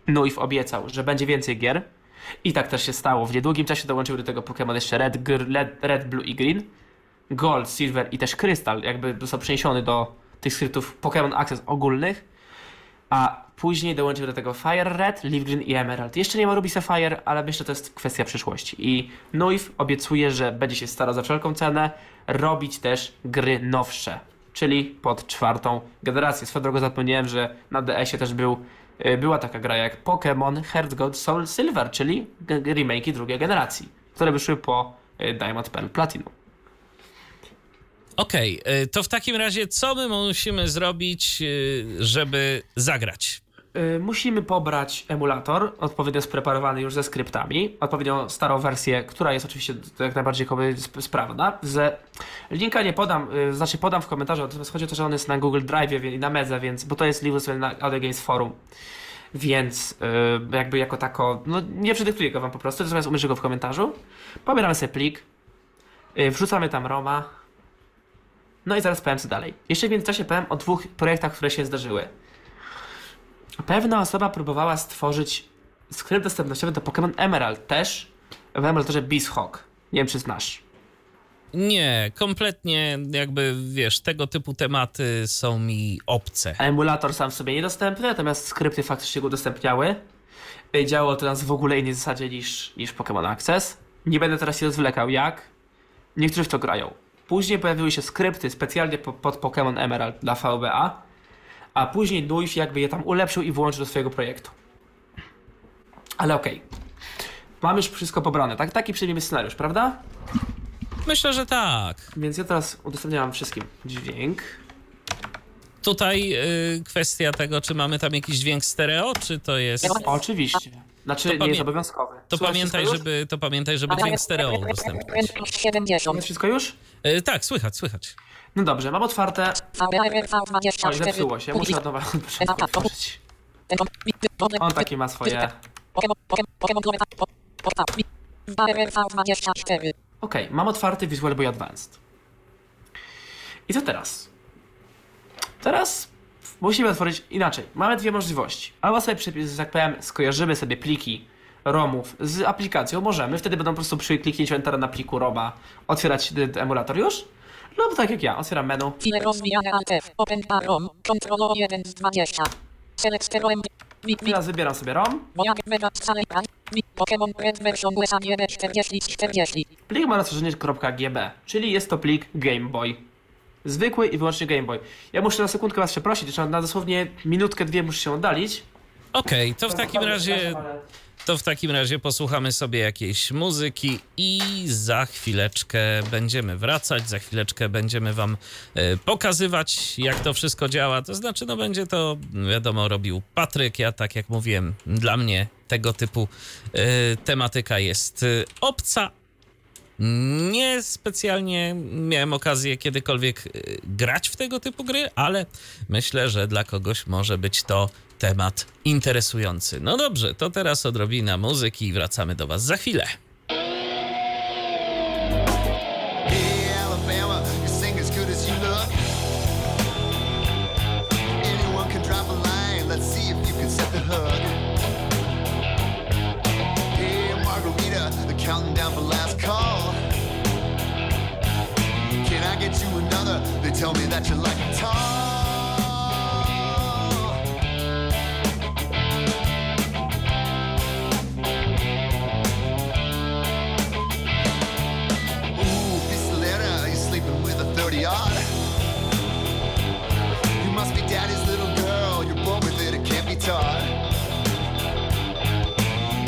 Nuif obiecał, że będzie więcej gier. I tak też się stało. W niedługim czasie dołączyły do tego Pokémon jeszcze Red, Red, Red, Blue i Green, Gold, Silver i też Crystal, jakby został przeniesiony do tych skryptów Pokémon Access ogólnych. A później dołączył do tego Fire Red, Leaf Green i Emerald. Jeszcze nie ma Ruby Sapphire, ale myślę, że to jest kwestia przyszłości. I Nuif obiecuje, że będzie się starał za wszelką cenę robić też gry nowsze, czyli pod czwartą generację. Swoją drogą zapomniałem, że na DS-ie też był, była taka gra jak Pokémon Heart Gold Soul Silver, czyli remake'i drugiej generacji, które wyszły po y, Diamond Pearl Platinum. Okej, y, to w takim razie co my musimy zrobić, żeby zagrać? Y, musimy pobrać emulator, odpowiednio spreparowany już ze skryptami, odpowiednio starą wersję, która jest oczywiście jak najbardziej sprawna. Z linka nie podam, y, znaczy podam w komentarzu, natomiast chodzi o to, że on jest na Google Drive i na Medze, więc, bo to jest sobie na Audio Games Forum. Więc y, jakby jako tako, no nie przedyktuję go wam po prostu, natomiast umieszczę go w komentarzu. Pobieramy sobie plik, wrzucamy tam Roma, no i zaraz powiem co dalej. Jeszcze w międzyczasie powiem o dwóch projektach, które się zdarzyły. Pewna osoba próbowała stworzyć skrypt dostępnościowy do Pokémon Emerald też w emulatorze Beashawk. Nie wiem, czy znasz. Nie, kompletnie jakby, wiesz, tego typu tematy są mi obce. Emulator sam w sobie niedostępny, natomiast skrypty faktycznie go udostępniały. Y, Działało to nas w ogóle innej zasadzie niż, niż Pokémon Access. Nie będę teraz się rozwlekał jak. Niektórzy w to grają. Później pojawiły się skrypty specjalnie po, pod Pokémon Emerald dla VBA, a później Nuif jakby je tam ulepszył i włączył do swojego projektu. Ale okej. Mamy już wszystko pobrane, tak? Taki przyjmiemy scenariusz, prawda? Myślę, że tak. Więc ja teraz udostępniam wszystkim dźwięk. Tutaj y, kwestia tego, czy mamy tam jakiś dźwięk stereo, czy to jest... Oczywiście. Znaczy, nie pamię- jest obowiązkowy. To pamiętaj, żeby, to pamiętaj, żeby dźwięk stereo udostępniać. 70. Jest wszystko już? Y, tak, słychać, słychać. No dobrze, mam otwarte. Oj, V24. zepsuło się, muszę od nowa otworzyć. On taki ma swoje... Pokémon, Pokémon, Pokémon, Pokémon, Pokémon, Pokémon, V24. Okej, mam otwarty Visual Boy Advanced. I co teraz? Teraz musimy otworzyć inaczej. Mamy dwie możliwości. Albo sobie, że tak powiem, skojarzymy sobie pliki ROMów z aplikacją, możemy, wtedy będą po prostu przy kliknięciu Entera na pliku ROMa otwierać y, emulator już. Lub tak jak ja, otwieram menu, File rozwijane Alt F. Open Barom. Control 1 z 20. Select ROM. Mi, mi, teraz wybieram sobie ROM. Wojak Mega Scale Plan. Mi, Pokémon Red version USA 40 40. Plik ma rozszerzenie .gb, czyli jest to plik Game Boy. Zwykły i wyłącznie Game Boy. Ja muszę na sekundkę was przeprosić, jeszcze na dosłownie minutkę, dwie muszę się oddalić. Okej, to w takim razie To w takim razie posłuchamy sobie jakiejś muzyki i za chwileczkę będziemy wracać, za chwileczkę będziemy wam e, pokazywać, jak to wszystko działa. To znaczy, no będzie to, wiadomo, robił Patryk. Ja, tak jak mówiłem, dla mnie tego typu e, tematyka jest e, obca. Nie specjalnie miałem okazję kiedykolwiek y, grać w tego typu gry, ale myślę, że dla kogoś może być to temat interesujący. No dobrze, to teraz odrobina muzyki i wracamy do Was za chwilę. Tell me that you like it tall. Ooh, pistolera, you're sleeping with a 30 odd. You must be daddy's little girl, you're born with it, it can't be taught.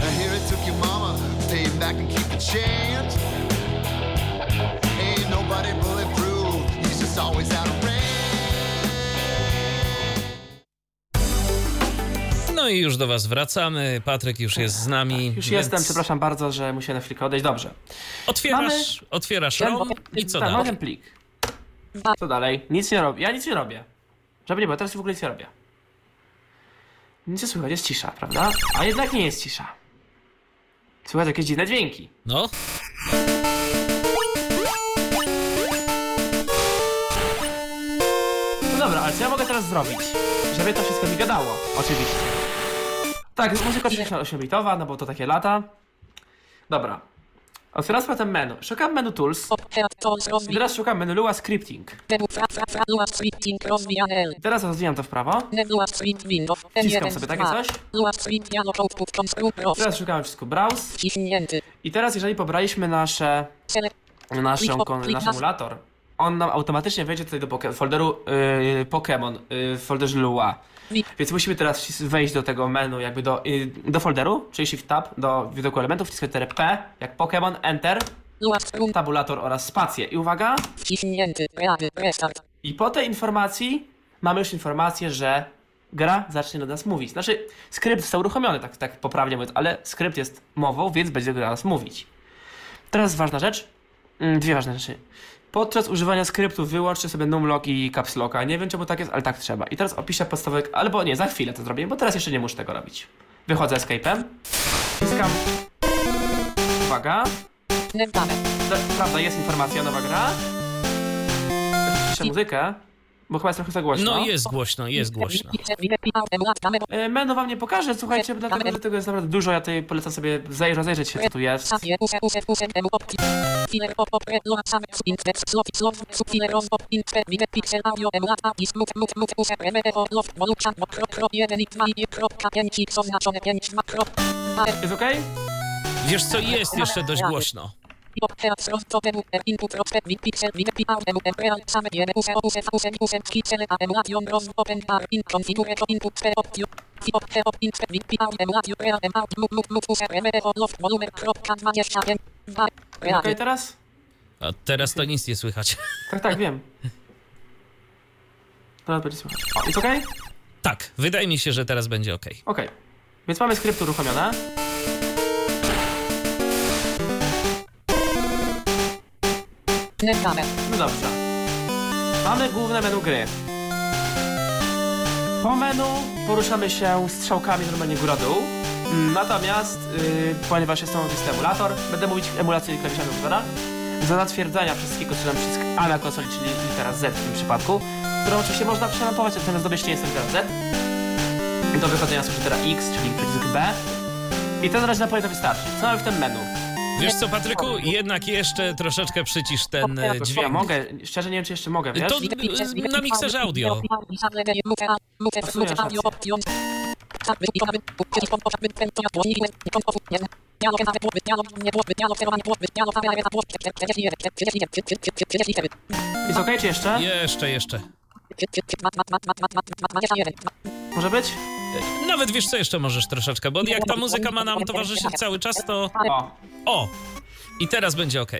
I hear it took your mama, pay him back and keep the change. Always out of range. No i już do Was wracamy. Patryk już jest z nami. Już więc jestem, przepraszam bardzo, że musiałem na chwilkę odejść. Dobrze. Otwierasz, otwierasz Ten- ROM i co tak, mam dalej? ten plik. Co dalej? Nic nie robię. Ja nic nie robię. Żeby nie było, teraz w ogóle nic nie robię. Nic nie słychać, jest cisza, prawda? A jednak nie jest cisza. Słychać jakieś dziwne dźwięki. No, co ja mogę teraz zrobić? Żeby to wszystko mi gadało, oczywiście. Tak, muzyka oczywiście 8-bitowa, no bo to takie lata. Dobra. Otwieram sobie ten menu. Szukam menu Tools. I teraz szukam menu Lua Scripting. I teraz rozwijam to w prawo. Wciskam M1 sobie takie 2. coś. Teraz szukamy wszystko Browse. I teraz jeżeli pobraliśmy nasze, naszą, nasz na- emulator, on nam automatycznie wejdzie tutaj do poke, folderu yy, Pokémon, yy, w folderze Lua. Więc musimy teraz wejść do tego menu, jakby do, yy, do folderu, czyli Shift Tab, do widoku elementów, wciskać literę P, jak Pokémon, Enter, tabulator oraz spację. I uwaga. Restart. i po tej informacji mamy już informację, że gra zacznie do nas mówić. Znaczy, skrypt został uruchomiony, tak, tak poprawnie mówiąc, ale skrypt jest mową, więc będzie do nas mówić. Teraz ważna rzecz. Mm, Dwie ważne rzeczy. Podczas używania skryptu wyłączcie sobie numlock i caps locka. Nie wiem czemu tak jest, ale tak trzeba. I teraz opiszę podstawowy, albo nie, za chwilę to zrobię, bo teraz jeszcze nie muszę tego robić. Wychodzę escape'em. Wciskam. Uwaga. Prawda, jest informacja, nowa gra. Ciszę muzykę, bo chyba jest trochę za głośno. no jest głośno, jest głośno. E, Menu wam nie pokażę, słuchajcie, dlatego, że tego jest naprawdę dużo. Ja tutaj polecam sobie zaj- rozejrzeć się, co tu jest. Jest okej? Wiesz co, jest jeszcze dość głośno. Okej ready. teraz? A teraz to nic nie słychać. Tak, tak, wiem. Teraz będzie słychać. O, jest okej? Tak, wydaje mi się, że teraz będzie ok. Okej. Więc mamy skrypty uruchomione. No dobrze. Mamy główne menu gry. Po menu poruszamy się strzałkami normalnie góra-dół. Natomiast, yy, ponieważ jest to emulator, będę mówić emulacji klawiszami używana. Za zatwierdzania wszystkiego trzymam przycisk A na konsoli, czyli litera Z w tym przypadku, którą oczywiście można przelampować, natomiast domyślnie jest litera Z. Do wychodzenia służy litera X, czyli przycisk B. I ten razie na pewno wystarczy. Co mamy w tym menu? Wiesz co, Patryku? Jednak jeszcze troszeczkę przycisz ten e, Ja dźwięk. mogę, szczerze nie wiem czy jeszcze mogę, wiesz? To y, na mikserze audio. Jest okej czy jeszcze? Jeszcze, jeszcze. Może być? Nawet wiesz co jeszcze możesz troszeczkę, bo jak ta muzyka ma nam towarzyszyć cały czas, to... O. O! I teraz będzie ok.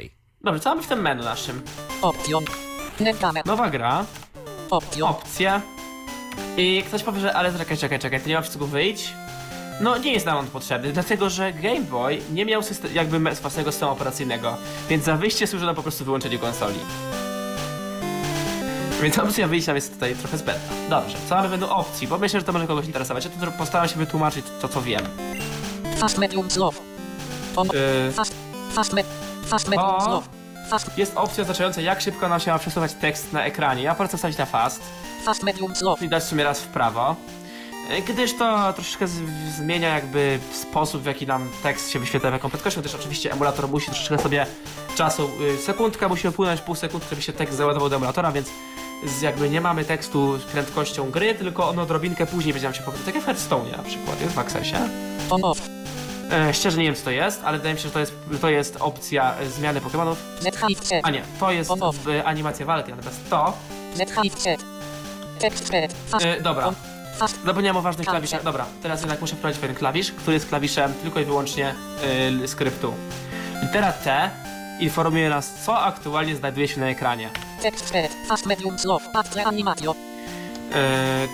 Dobrze, co mamy w tym menu naszym? Option. Nowa gra, Option. opcje. I ktoś powie, że ale czekaj, czekaj, czekaj, to nie ma wszystkiego wyjść. No nie jest nam on potrzebny, dlatego że Game Boy nie miał system, jakby własnego systemu operacyjnego, więc za wyjście służy nam po prostu wyłączenie konsoli. Więc opcja wyjścia jest tutaj trochę zbędna. Dobrze, co mamy w menu opcji, bo myślę, że to może kogoś interesować. Ja to postaram się wytłumaczyć to, co wiem. Fast medium slow. Yy, Fast. Fast. Fast medium slow. Fast. jest opcja oznaczająca, jak szybko nam się ma przesuwać tekst na ekranie. Ja polecam stawić na fast. Fast medium slow. i dać w sumie raz w prawo. E, Gdyż to troszeczkę zmienia jakby sposób, w jaki nam tekst się wyświetla, w jaką prędkością, też oczywiście emulator musi troszeczkę sobie czasu, y, sekundka musi upłynąć, pół sekundki, żeby się tekst załadował do emulatora, więc z, jakby nie mamy tekstu z prędkością gry, tylko on odrobinkę później będzie nam się pokazać, tak jak w Hearthstone na przykład, jest w Accessie. On off. E, szczerze nie wiem co to jest, ale wydaje mi się, że to jest, to jest opcja e, zmiany Pokémonów. A nie, to jest animacja walki, natomiast to... E, dobra. Zapomniałem o ważnych klawiszach. Dobra, teraz jednak muszę wprowadzić pewien klawisz, który jest klawiszem tylko i wyłącznie y, skryptu. Litera T informuje nas, co aktualnie znajduje się na ekranie.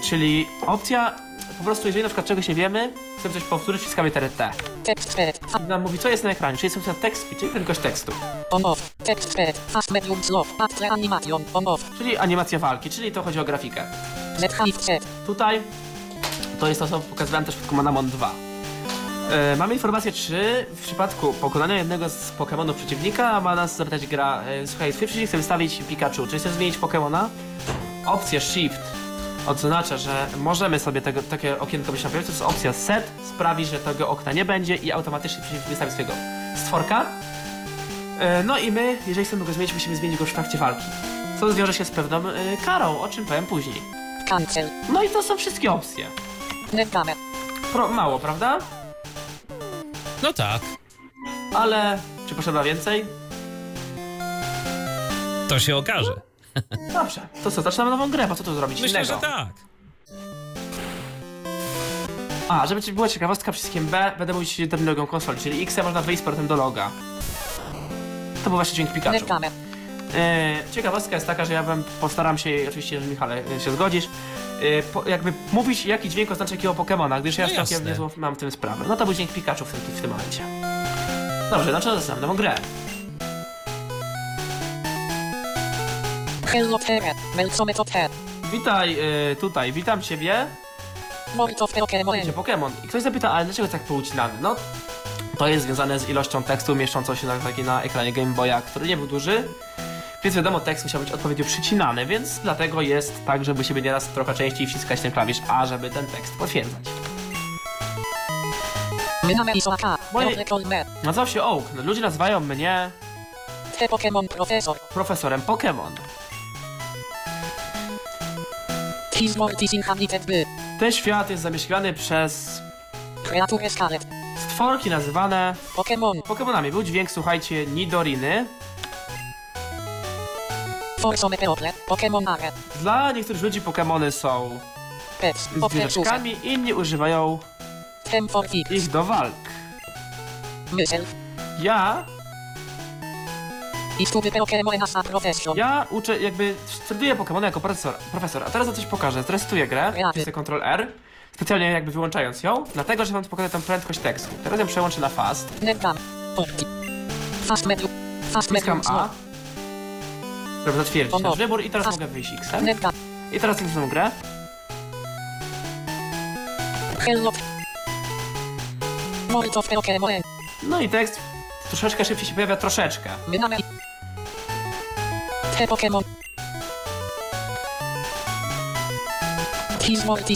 Y, czyli opcja, po prostu jeżeli na przykład czegoś nie wiemy, chcemy coś powtórzyć, wciskamy literę T. I nam mówi, co jest na ekranie, czyli jest opcja tekst, czyli prędkość tekstu. On off. Text spread. Fast medium slow. After animation. On off. Czyli animacja walki, czyli to chodzi o grafikę. Z. Tutaj to jest to, co pokazywałem też w Commandamon 2. E, mamy informację, czy w przypadku pokonania jednego z Pokémonów przeciwnika ma nas zapytać gra, e, słuchaj, twój przeciwnik chce wystawić Pikachu, czy chcesz zmienić Pokémona? Opcja Shift oznacza, że możemy sobie tego, takie okienko być naprawić, to jest opcja Set, sprawi, że tego okna nie będzie i automatycznie przeciwnik wystawi swojego stworka. E, no i my, jeżeli chcemy go zmienić, musimy zmienić go w trakcie walki. Co zwiąże się z pewną e, karą, o czym powiem później. Cancel. No i to są wszystkie opcje. Nerdame. Pro, mało, prawda? No tak, Ale czy potrzeba więcej? to się okaże. Dobrze. To co, zaczynamy nową grę, po co tu zrobić Myślę, innego? że tak. A, żeby ci była ciekawostka, przyciskiem B będę mówić terminologią konsoli, czyli X można wyjść z portem do loga. To był właśnie dźwięk Pikachu. E, ciekawostka jest taka, że ja bym postaram się, oczywiście, jeżeli Michale e, się zgodzisz, e, po, jakby mówić jaki dźwięk oznacza jakiego Pokemona, gdyż ja No całkiem jasne. niezłą mam w tym sprawę. No to był dźwięk Pikachu w tym, w tym momencie. Dobrze, no to zaczynamy nową grę. Hello. Witaj e, tutaj, witam ciebie. Pokémon. Będzie Pokémon. I ktoś zapyta, ale dlaczego tak poucinany? No, to jest związane z ilością tekstu mieszczącą się na, na ekranie Game Boya, który nie był duży. Więc wiadomo, tekst musiał być odpowiednio przycinany, więc dlatego jest tak, żeby sobie nieraz trochę częściej wciskać ten klawisz A, żeby ten tekst potwierdzać. Moje-. Nazwał się Oak. Ludzie nazywają mnie Te Pokémon Profesor. profesorem Pokémon. Ten świat jest zamieszkiwany przez Creature Scarlet. stworki nazywane Pokémon. Pokémonami. Był dźwięk, słuchajcie, Nidoriny. Dla niektórych ludzi Pokémony są zwierzaczkami, inni używają ich do walk. Ja. Ja uczę, jakby studiuję Pokémony jako profesor, profesor, a teraz ja coś pokażę. Stresuję grę, Ja. wcisnę Ctrl R, specjalnie jakby wyłączając ją, dlatego, że wam pokażę tam prędkość tekstu. Teraz ją przełączę na fast, wciskam A, żeby zatwierdzić nasz wybór i teraz mogę wyjść X. Nedam. I teraz kliknę grę. Hello. Molto Pokemon. No i tekst troszeczkę szybciej się pojawia, troszeczkę. Pokemon.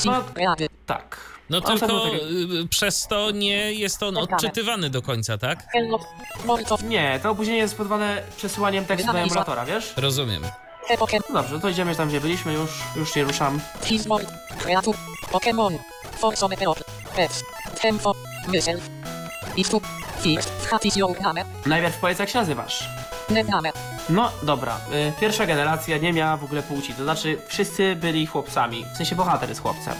No. Tak. No to tylko y, przez to nie jest on odczytywany do końca, tak? Nie, to opóźnienie jest spowodowane przesyłaniem tekstu do emulatora, wiesz? Rozumiem. No dobrze, to idziemy tam, gdzie byliśmy, już, już nie ruszam. Kreatur. Pokemon. Force Meteor. Pets. Tempo. Myself. I tu. Fix. Hatis your name. Najpierw powiedz, jak się nazywasz. No dobra, y, pierwsza generacja nie miała w ogóle płci, to znaczy wszyscy byli chłopcami, w sensie bohater jest chłopcem,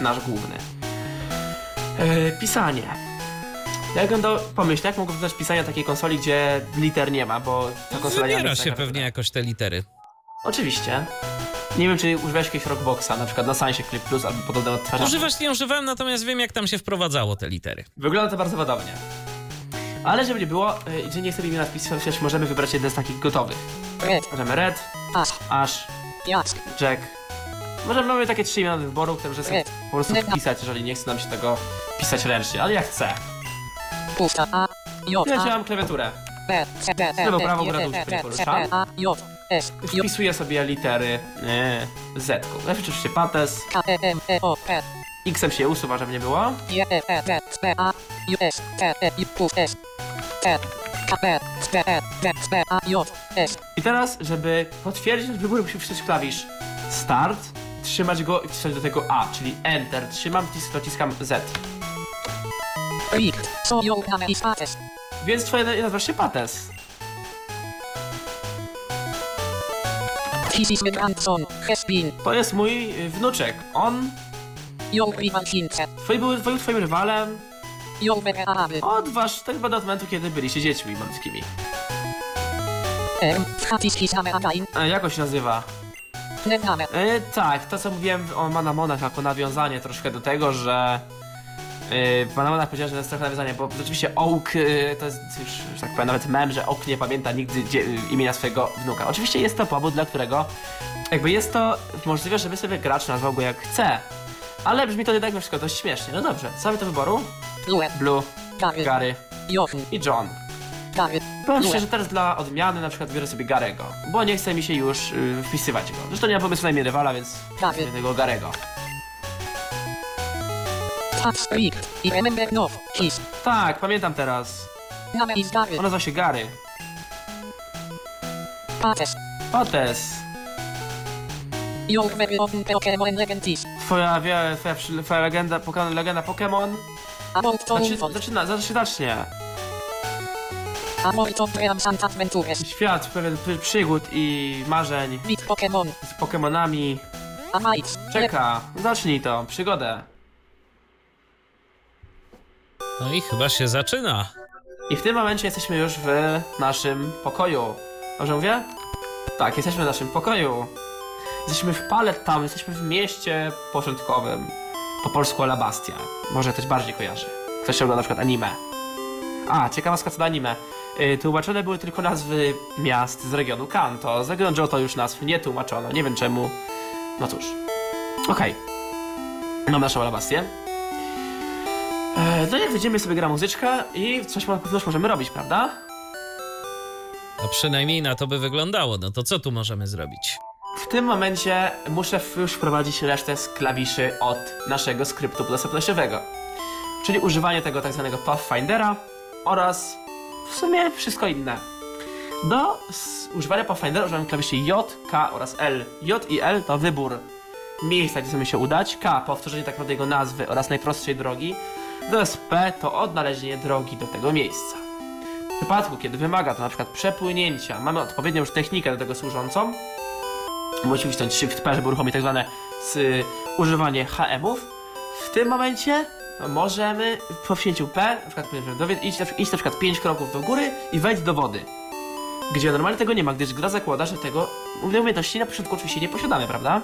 nasz główny. Y, pisanie. Jak on do... Pomyśl, jak mogę wyglądać pisanie takiej konsoli, gdzie liter nie ma, bo ta konsola nie ma Wybiera nic się pewnie jakoś te litery. Oczywiście. Nie wiem, czy używałeś jakiegoś Rockboxa, na przykład na Sensie Clip Plus albo podobne odtwarzacze. Używać nie używałem, natomiast wiem jak tam się wprowadzało te litery. Wygląda to bardzo podobnie. Ale żeby nie było, że nie chcemy imiona wpisywać, możemy wybrać jeden z takich gotowych. Red. Możemy Red. Ash, Jack. Możemy mamy takie trzy imiona do wyboru, które możemy sobie po prostu wpisać, jeżeli nie chce nam się tego pisać ręcznie, ale ja chcę. Pusta. A. J. Ja A. mam klawiaturę. B. C. D. E. Lewo, prawo, E, góra, D, dół, D, tutaj poruszam. C. D, A. J. S. J. Wpisuję sobie litery e, Z. -ku. Najpierw oczywiście pates. K. E. M. E. O. P. X-em się usuwa, żeby nie było. J. E. E. D. C. A. J. S. T. E. I. Plus. S. T. K. E. C. E. D. C. A. J. S. I teraz, żeby potwierdzić nasz wybór, musimy wcisnąć klawisz Start, trzymać go i wcisnąć do tego A, czyli Enter. Trzymam, dociskam Z. Więc twoje nazywasz się Pates. This is my grandson. Has been. To jest mój y, wnuczek. On, Your rival Hince. twój był, był twoim rywalem Your od wasz, tak chyba do momentu, kiedy byliście dziećmi malutkimi. M. Hatis his name again. E, jak on się nazywa? E, tak, to co mówiłem o Manamonach jako nawiązanie troszkę do tego, że e, w Manamonach powiedziałem, że to jest trochę nawiązanie, bo rzeczywiście Oak e, to jest już, że tak powiem, nawet mem, że Oak nie pamięta nigdy dzie- imienia swojego wnuka. Oczywiście jest to powód, dla którego jakby jest to możliwe, żeby sobie gracz nazwał go jak chce. Ale brzmi to jednak mimo wszystko dość śmiesznie. No dobrze, co mamy do wyboru? Blue. Blue, Gary. Gary Jochen. i John. Gary. Powiem szczerze, teraz dla odmiany na przykład biorę sobie Garego, bo nie chce mi się już y, wpisywać go. Zresztą nie mam pomysłu na imię rywala, więc wpiszę tego Garego. I remember no. His. Tak, pamiętam teraz. Name is Gary. On nazywa się Gary. Pates. Pates, Your very own Pokemon legendis. twoja, wie, twoja, przy- twoja legenda, legenda Pokémon to zaczy, Unfold. zaczyna, zacznie, zacznie. Świat pełen przy- przygód i marzeń Pokemon. z Pokémonami. Amites. Czeka, zacznij to, przygodę. No i chyba się zaczyna. I w tym momencie jesteśmy już w naszym pokoju. Dobrze mówię? Tak, jesteśmy w naszym pokoju. Jesteśmy w Pallet Town, jesteśmy w mieście porządkowym. Po polsku Alabastia. Może ktoś bardziej kojarzy. Ktoś ogląda na przykład anime. A, ciekawostka co do anime. Yy, tłumaczone były tylko nazwy miast z regionu Kanto. Z regionu Johto już nazw nie tłumaczono. Nie wiem czemu. No cóż. Okej. Mam naszą Alabastię. E, No jak wyjdziemy sobie gra muzyczka i coś, coś możemy robić, prawda? No przynajmniej na to by wyglądało. No to co tu możemy zrobić? W tym momencie muszę już wprowadzić resztę z klawiszy od naszego skryptu dostępnościowego. Czyli używanie tego tak zwanego Pathfindera oraz w sumie wszystko inne. Do używania Pathfindera używamy klawiszy J, K oraz L. J i L to wybór miejsca, gdzie chcemy się udać. K powtórzenie tak naprawdę jego nazwy oraz najprostszej drogi. Natomiast P to odnalezienie drogi do tego miejsca. W przypadku, kiedy wymaga to na przykład przepłynięcia, mamy odpowiednią już technikę do tego służącą, musimy wcisnąć Shift P, żeby uruchomić tak zwane używanie HM-ów. W tym momencie no, możemy po wcięciu P, na przykład dowie- iść, na przykład- iść na przykład 5 kroków do góry i wejść do wody. Gdzie normalnie tego nie ma, gdyż gra zakłada, że tego umiejętności na początku oczywiście nie posiadamy, prawda?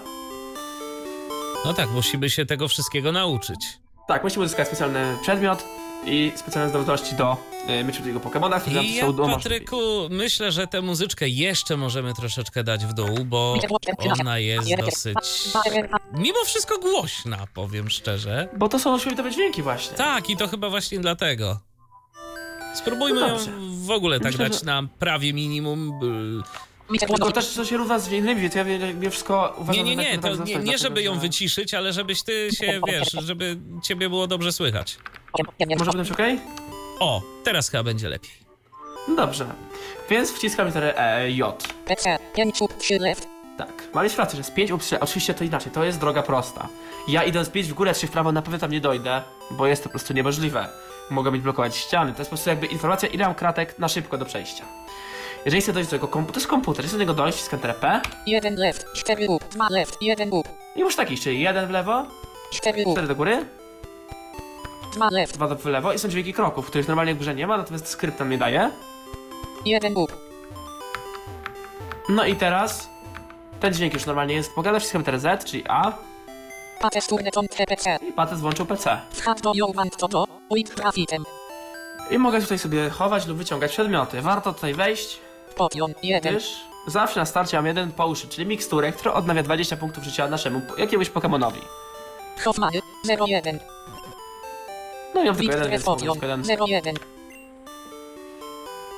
No tak, musimy się tego wszystkiego nauczyć. Tak, musimy uzyskać specjalny przedmiot i specjalne zdolności do y, mycia tego Pokemona, I ja. Patryku, myślę, że tę muzyczkę jeszcze możemy troszeczkę dać w dół, bo ona jest dosyć... Mimo wszystko głośna, powiem szczerze. Bo to są światowe dźwięki właśnie. Tak, i to chyba właśnie dlatego. Spróbujmy No ją w ogóle tak Myślę, dać że- na prawie minimum. Tylko też to się równa z innymi, więc ja nie wszystko Nie, uważam nie, za nie, tak, to tak nie, zostać, nie żeby ją wyciszyć, ale żebyś ty się, wiesz, żeby ciebie było dobrze słychać. Może być okej? O, teraz chyba będzie lepiej. No dobrze. Więc wciskam literę E, J. PC, 5 lub 3 left. Tak. Mieć rację, że z 5 3, oczywiście to inaczej, to jest droga prosta. Ja idąc 5 w górę czy w prawo na pewno tam nie dojdę, bo jest to po prostu niemożliwe. Mogę mieć blokować ściany. To jest po prostu jakby informacja, ile mam kratek na szybko do przejścia. Jeżeli chcę dojść do tego komputera, to jest komputer, chcę do niego dojść, literę P 1 left, 4 lub 2 left, 1 lub i już taki, czyli jeden w lewo, 4 lub 4 do góry, 2 left, 2 w lewo i są dźwięki kroków, których normalnie w grze nie ma, natomiast skrypt nam nie daje. 1 lub No i teraz ten dźwięk już normalnie jest pogada, wciskam literę Z, czyli A tą PC. i patent włączył PC. Wchad do Jowan to do, with grafitem. I mogę tutaj sobie chować lub wyciągać przedmioty. Warto tutaj wejść, Potion 1. gdyż zawsze na starcie mam jeden potion, czyli miksturę, która odnawia 20 punktów życia naszemu jakiemuś Pokemonowi. Hoffman 01. No i mam tylko jeden, Victor więc tylko jeden. 01.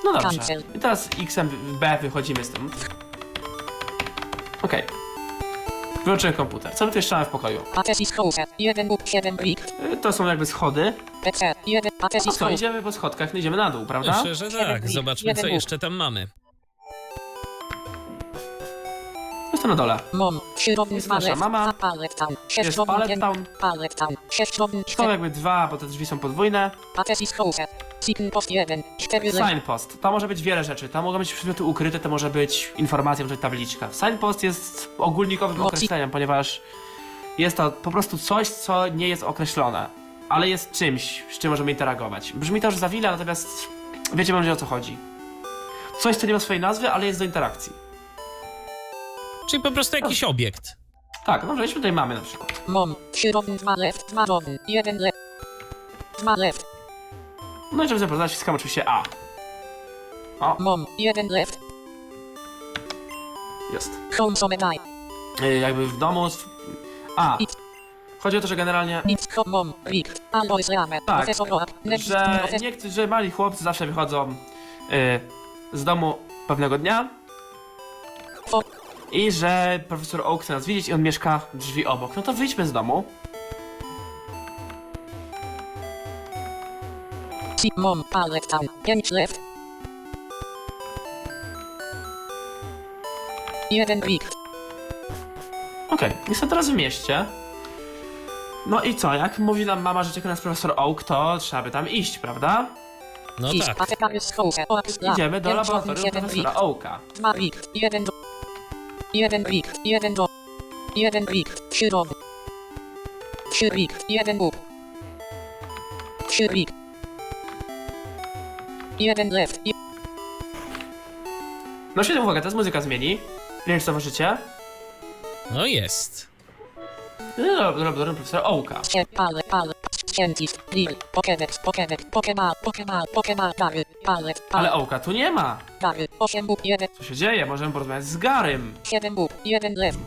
No dobrze. Cancel. I teraz X-em B wychodzimy z tym. Okej. Wyłączyłem komputer. Co my tu jeszcze mamy w pokoju? Atesis House 1 lub 7 brick. Y, To są jakby schody. PC 1. No co, House. idziemy po schodkach, no idziemy na dół, prawda? Myślę, że tak. Zobaczmy, co jeszcze tam mamy. Jestem na dole. Mom. Środny Jest 2 nasza left. mama. Pallet Town. Jest 6 Pallet Town. Pallet Town. 6 Są 4. jakby dwa, bo te drzwi są podwójne. Atesis House. Sign post 1. 4 left. Signpost. To może być wiele rzeczy. To mogą być przedmioty ukryte, to może być informacja, może być tabliczka. Signpost jest ogólnikowym Moci- określeniem, ponieważ jest to po prostu coś, co nie jest określone, ale jest czymś, z czym możemy interagować. Brzmi to już za wiele, natomiast wiecie może o co chodzi. Coś, co nie ma swojej nazwy, ale jest do interakcji. Czyli po prostu jakiś obiekt. Tak, dobrze, jeśli tutaj mamy na przykład. Mom. Środny 2 left. 2 rodny. 1 left. 2 left. No i żeby zapoznać, wciskam oczywiście A. O, Mom. 1 left. jest. Chromosome die. Yy, jakby w domu... z- A. Chodzi o to, że generalnie... Nic mom. Rick. Albo Islamę. Tak, Profesor Roab. Next. że Profesor. niektórzy, że mali chłopcy zawsze wychodzą y, z domu pewnego dnia Fo- i że profesor Oak chce nas widzieć i on mieszka drzwi obok. No to wyjdźmy z domu. Si. Mom. Pallet Town. 5 left. 1 Rick. Okej, jestem teraz w mieście. No i co, jak mówi nam mama, że czeka nas profesor Oak, to trzeba by tam iść, prawda? No tak. Oaks dla. Idziemy do 5 laboratorium 1 Rick. profesora Oaka. 2 Rick. 1 1 Rick. 1 do. 1 Rick. 3 do. 3 Rick. 1 up. 3 Rick. 1 left. No świetnie, uwaga, teraz muzyka zmieni. Nie wiem, czy zauważycie. No jest. No, do laboratorium profesora Oaka. Scie- Pale, pale. Scientist. Lil. Pokédex. Pokédex. Pokemon. Pokemon. Pokemon. Gary. Pallet. Ale. Oaka tu nie ma. Gary. 8 up. 1. Co się dzieje? Możemy porozmawiać z Garym. 7 up. 1 left.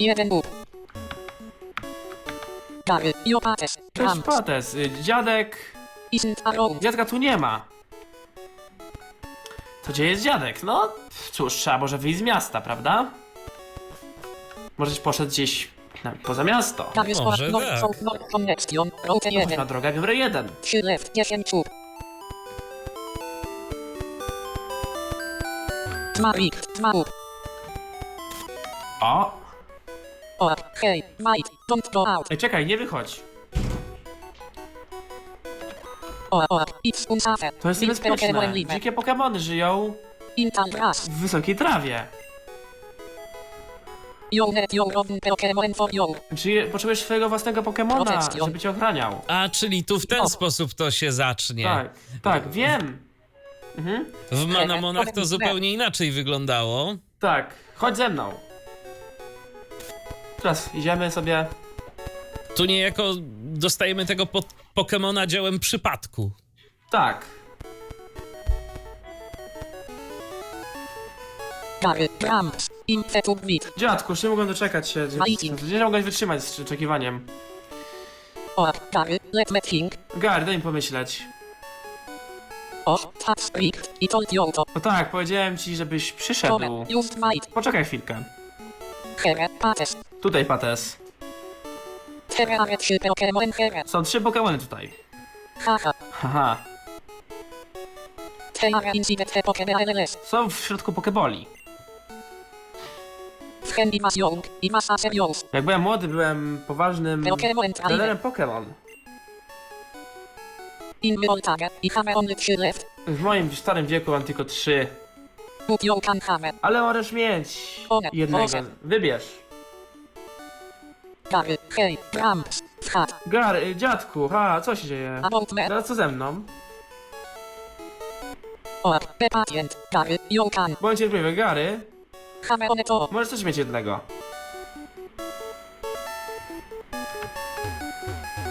1 up. Gary. Cześć. Pates. Y, Dziadek... Isn't around. Dziadka tu nie ma. To gdzie jest dziadek? No, cóż, trzeba może wyjść z miasta, prawda? Może poszedł gdzieś poza miasto. Może tak. 1. na drogę biorę jeden. 3 left. 10 up. Dwa Rick. 2 up. O! O, hej, Mike, don't go out. Ej, czekaj, nie wychodź. O, o, it's unsafe. To jest niebezpieczne. Dzikie Pokemony żyją w wysokiej trawie. Czyli potrzebujesz swojego własnego Pokemona, żeby cię ochraniał. A, czyli tu w ten O. sposób to się zacznie. Tak, tak, wiem. Mhm. W Manamonach to zupełnie inaczej wyglądało. Tak, chodź ze mną. Teraz idziemy sobie. Tu niejako dostajemy tego po Pokemona dziełem przypadku. Tak. Gary, Bramps, Impetum Bit, Dziadku, już nie mogłem doczekać się. Nie mogłem wytrzymać z oczekiwaniem. Oak, Gary, Let Me Think, Gary, daj mi pomyśleć. Och, Tap Script, I told you to, No tak, powiedziałem ci, żebyś przyszedł. Poczekaj chwilkę. Here, Pates, Tutaj, Pates. Are 3 Pokémon Here, Są trzy Pokemony tutaj. Haha, Haha. Są w środku Pokeboli. Jak byłem młody, byłem poważnym Pokémon trenerem Pokemon. In my old age, I have only 3 left, W moim starym wieku mam tylko trzy. Ale możesz mieć jednego. Wybierz. Gary, Fat, Gary, dziadku, ha, co się dzieje? Teraz co ze mną? Gary, you can, Bądź cierpliwy, Gary, możesz też mieć jednego.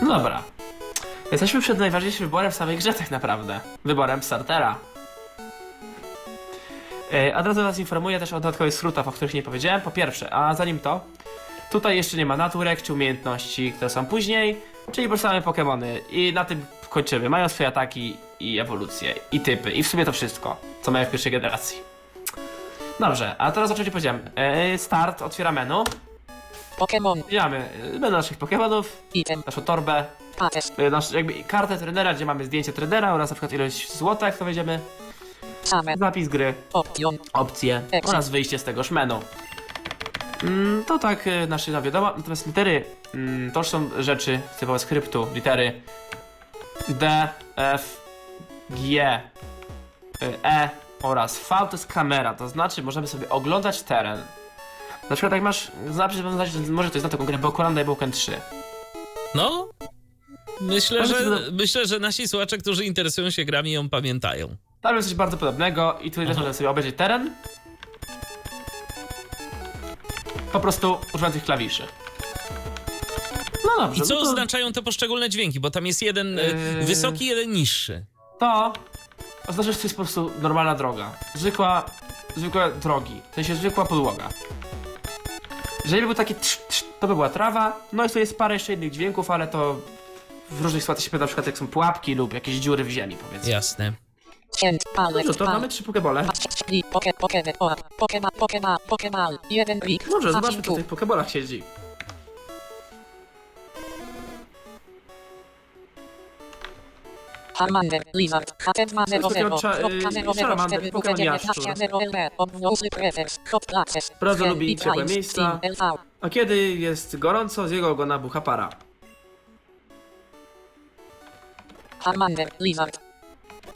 No dobra. Jesteśmy przed najważniejszym wyborem w samej grze tak naprawdę. Wyborem startera. A od razu was informuję też o dodatkowych skrótach, o których nie powiedziałem. Po pierwsze, a zanim to, tutaj jeszcze nie ma naturek czy umiejętności, które są później, czyli po prostu same Pokémony. I na tym kończymy. Mają swoje ataki i ewolucje, i typy, i w sumie to wszystko, co mają w pierwszej generacji. Dobrze, a teraz oczywiście powiedziałem. E, start, otwiera menu. Pokémon, Wbijamy e, menu naszych Pokémonów, Item, naszą torbę, Pates, e, nasz, jakby kartę trenera, gdzie mamy zdjęcie trenera oraz na przykład ilość złota, jak to wejdziemy, Same, zapis gry, Option, opcje. Exit. oraz wyjście z tegoż menu. Mm, to tak e, nasze no wiadomo, natomiast litery mm, to już są rzeczy typowe skryptu, litery. D, F, G, y, E oraz V to jest kamera, to znaczy możemy sobie oglądać teren. Na przykład jak masz, znaczy, znaczy może to jest na taką grę Bokuranda i Boken 3. No, myślę, że, myślę, że nasi słuchacze, którzy interesują się grami, ją pamiętają. Tam jest coś bardzo podobnego i tutaj też Aha. możemy sobie obejrzeć teren. Po prostu używając tych klawiszy. No dobrze, I co no to, oznaczają te poszczególne dźwięki? Bo tam jest jeden e, Yy. wysoki, jeden niższy. to oznacza, że to jest po prostu normalna droga. Zwykła, zwykłe drogi, w sensie zwykła podłoga. Jeżeli by był taki trz, trz, to by była trawa, no i tu jest parę jeszcze innych dźwięków, ale to w różnych sytuacjach się pyta, na przykład jak są pułapki lub jakieś dziury w ziemi, powiedzmy. Jasne. No to mamy trzy pokebole. Dobrze, zobaczmy co w tych pokebolach siedzi. Prefers, Hot Places, Bardzo Friend lubi ciepłe miejsca. A kiedy jest gorąco, z jego ogona bucha para. Harmander, Lizard.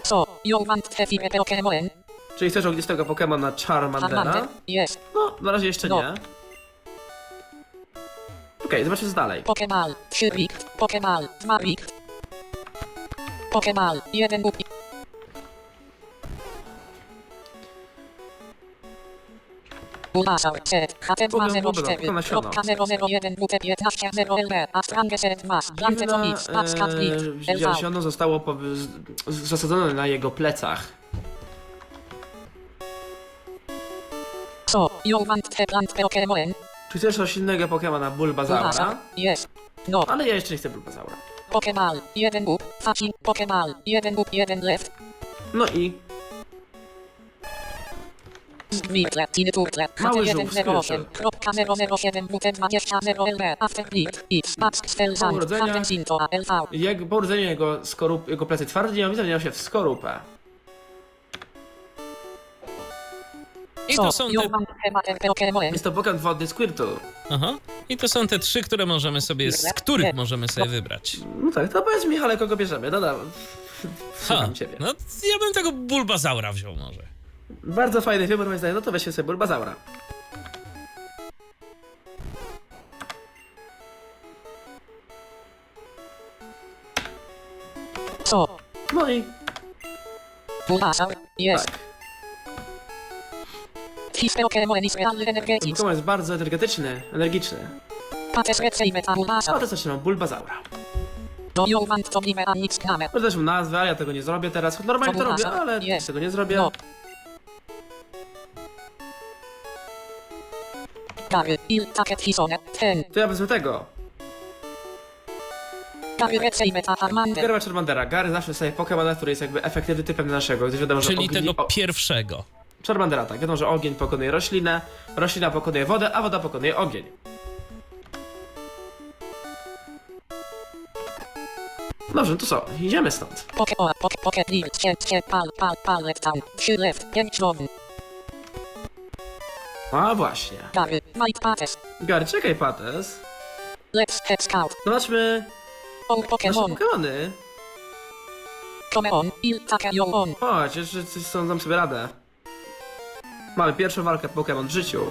So, you want to fire Pokémon? Czyli chcesz ognistego Pokemona Charmandera? Harmander, yes, No, na razie jeszcze No. nie. Okej, zobaczmy co dalej. Pokémon, 3 bikt, Pokémon, 2 bikt, Pokémon, 1 up, Bulbasaur, set, Hatedma Bulba- Bulba, 04, to nasiona. kropka 001, WT 15, 0 LB, Astrangeset Mass, Dziwne Plantetomix, Abstract Bit, e, LV, ziarno zostało z, zasadzone na jego plecach. So, you want to plant Pokémon? Czy chcesz roślinnego Pokemona Bulbazaura? Bulbasaur, yes, no, Ale ja jeszcze nie chcę Bulbazaura. Pokémon, 1 up, Facing, Pokémon, 1 up, 1 left, No i? Zwykle, Tiny Turtle, Mały żółw, HT108, Squirtle. kropka 007, WT20, 0 LB, Afterbleed, X, Max, Spellzand, urodzenia. Hardencinto, LV, jak po urodzeniu jego, skorup, jego plecy. Twarde nie zamieniał się w skorupę. I to są te? Jest to Pokemon wodny Squirtle. aha, I to są te trzy, które możemy sobie, z których możemy sobie wybrać. No tak, to powiedz Michale, kogo bierzemy. No. Ha, Słucham ciebie. no ja bym tego Bulbazaura wziął może. Bardzo fajny wybór moim zdaniem, no to weźcie sobie Bulbazaura. So, No i Bulbasaur. Jest. Tak. Pokémon jest bardzo energetyczny, energiczny. A Bulbazaura. To give a nic name? Może też nazwę, ale ja tego nie zrobię teraz. Normalnie to robię, ale tego nie zrobię. No. To ja wezmę tego. Gary receive a Charmander. Gary Charmandera. Gary zawsze sobie Pokemona, który jest jakby efektywny typem naszego, wiadomo, że Czyli ogni... tego pierwszego. Charmandera, tak. Wiadomo, że ogień pokonuje roślinę, roślina pokonuje wodę, a woda pokonuje ogień. Dobrze, no to co? Idziemy stąd. A właśnie. Gary, Pates. Gary, czekaj, Pates. Let's Head Scout. Zobaczmy All nasze Pokémon. Pokemony. Come on, il take yo on. Chodź, jeszcze coś dam sobie radę. Mamy pierwszą walkę Pokémon w życiu.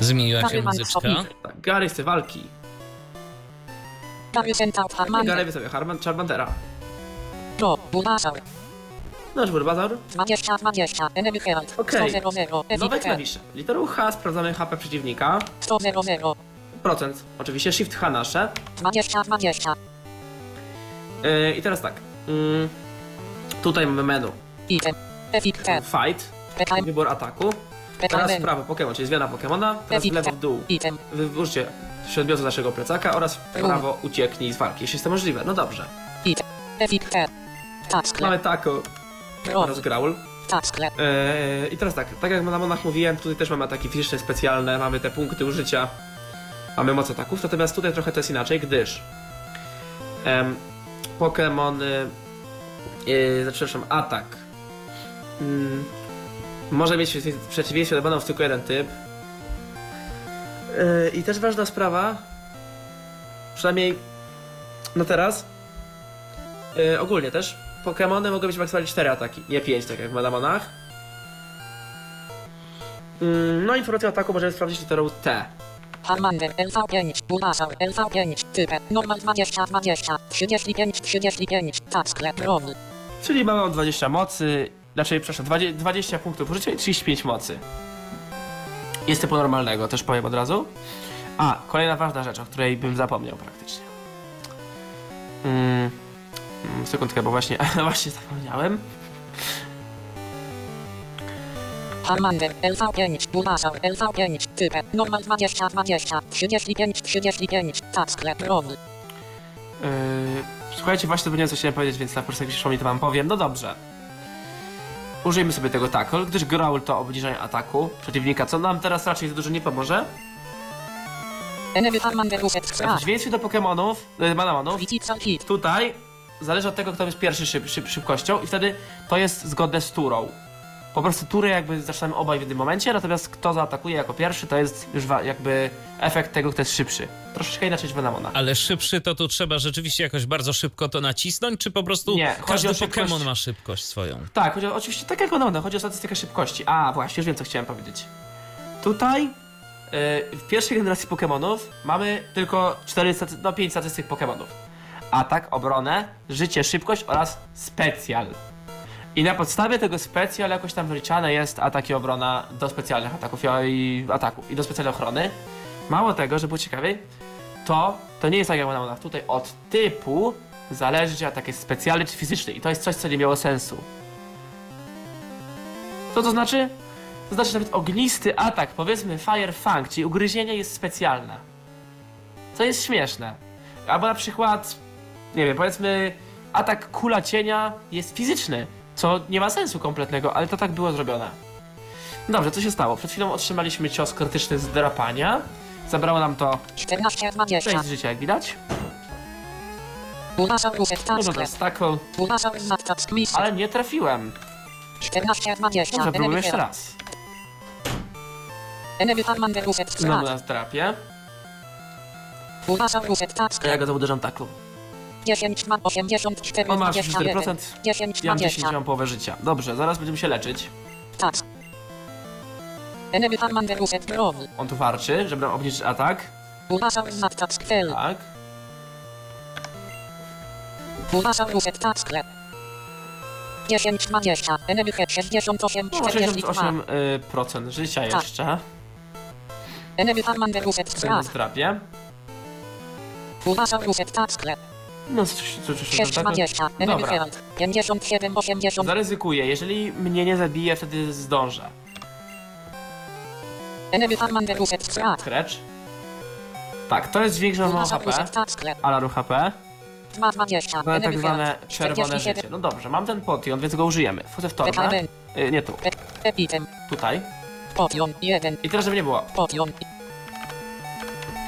Zmieniła się Gary muzyczka. Mansfield. Tak, Gary chce walki. Gary sent out Gary Charmander. wystawia Harman, Charmandera. Go, Bulbasaur. Nasz Bulbazaur. 20, 20, Enemy Herald. Okej. 100, 0, Nowe klawisze. Literą H sprawdzamy HP przeciwnika. 100, 0, 0. Procent. Oczywiście Shift H nasze. 20, 20. Yy, I teraz tak. Yy, tutaj mamy menu. Fight. Wybór ataku. Teraz w prawo Pokémon, czyli zmiana Pokémona. Teraz w lewo w dół. Wybórzcie przedmiot z naszego plecaka oraz w prawo ucieknij z walki, jeśli jest to możliwe. No dobrze. Taskle. Mamy Growl. oraz growl. Taskle. Eee, I teraz tak, tak jak na monach mówiłem, tutaj też mamy ataki fizyczne specjalne, mamy te punkty użycia, mamy moc ataków, natomiast tutaj trochę to jest inaczej, gdyż em, Pokémon, y, y, znaczy, przepraszam, atak mm, może mieć w przeciwieństwie do banów tylko jeden typ. Yy, I też ważna sprawa, przynajmniej no teraz, yy, ogólnie też, Pokémony mogą mieć maksymalnie 4 ataki, nie 5, tak jak w Madamonach. Mm, No, informację o ataku możemy sprawdzić literą T. Charmander. LV5. Bulbasaur. LV5. Type. Normal 20, 20. 35, 35. Taskle. Growl. Czyli mamy 20 mocy, znaczy, przepraszam, 20, 20 punktów użycia i 35 mocy. Jest typu normalnego, też powiem od razu. A, kolejna ważna rzecz, o której bym zapomniał praktycznie. Mm, sekundkę, bo właśnie, właśnie zapomniałem. Charmander. LV5. Bulbasaur. LV5. Type. Normal 20, 20. 35, 35. Taskle. Growl. Yy, słuchajcie, właśnie zapomniałem coś chciałem powiedzieć, więc na jak przyszło mi to wam powiem. No dobrze. Użyjmy sobie tego tackle, gdyż growl to obniżenie ataku przeciwnika, co nam teraz raczej za dużo nie pomoże. W do Pokémonów, Manamonów, Critical hit. tutaj zależy od tego, kto jest pierwszy szyb, szyb, szybkością i wtedy to jest zgodne z turą. Po prostu tury jakby zaczynamy obaj w jednym momencie, natomiast kto zaatakuje jako pierwszy, to jest już jakby efekt tego, kto jest szybszy. Troszeczkę inaczej niż w Manamonach. Ale szybszy to tu trzeba rzeczywiście jakoś bardzo szybko to nacisnąć, czy po prostu Nie, każdy. Pokémon ma szybkość swoją? Tak, chodzi o, oczywiście tak jak Manamonach, chodzi o statystykę szybkości. A, właśnie, już wiem co chciałem powiedzieć. Tutaj yy, w pierwszej generacji Pokémonów mamy tylko 4 staty- no 5 statystyk Pokémonów. Atak, obronę, życie, szybkość oraz specjal. I na podstawie tego specjal jakoś tam wyliczane jest atak i obrona do specjalnych ataków i- ataków i do specjalnej ochrony. Mało tego, że było ciekawiej, to, to nie jest tak jak w Manamonach. Tutaj od typu zależy, czy atak jest specjalny czy fizyczny i to jest coś, co nie miało sensu. Co to znaczy? To znaczy, że nawet ognisty atak, powiedzmy Fire Fang, czyli ugryzienie jest specjalne. Co jest śmieszne. Albo na przykład, nie wiem, powiedzmy atak kula cienia jest fizyczny, co nie ma sensu kompletnego, ale to tak było zrobione. Dobrze, co się stało? Przed chwilą otrzymaliśmy cios krytyczny z drapania. Zabrało nam to 14, 20. 6 życia, jak widać. Uset. No to jest. Squeeze. ale nie trafiłem. 14, 20. Dobrze, próbujemy Enemy jeszcze raz. Enemy. Znowu nas drapie. Taskle. ja go to uderzam taką. 10, ma 84, On ma 21. 4%. 10, Ja mam 10, 20. mam połowę życia. Dobrze, zaraz będziemy się leczyć. Tak. On tu warczy, żeby nam obniżyć atak. Tak. Tak sklep. 10, 20, enemy head 68, No, 42. 68% życia Tak. jeszcze. Enemy Charmander set W tym strat. zdrapie. Bulbasaur set tak sklep. No, coś, coś, coś, 6, coś, 20, enemy Dobra. Herald. 57, 80. Zaryzykuję, jeżeli mnie nie zabije, wtedy zdążę. Enemy. Scratch. Tak, to jest dźwięk, że mam mało HP. Alaru HP. 2, 20, To tak zwane czerwone 47. życie. No dobrze, mam ten potion, więc go użyjemy. Wchodzę w torbę. Y, nie tu, tutaj. Potion 1. I teraz, żeby nie było. Potion.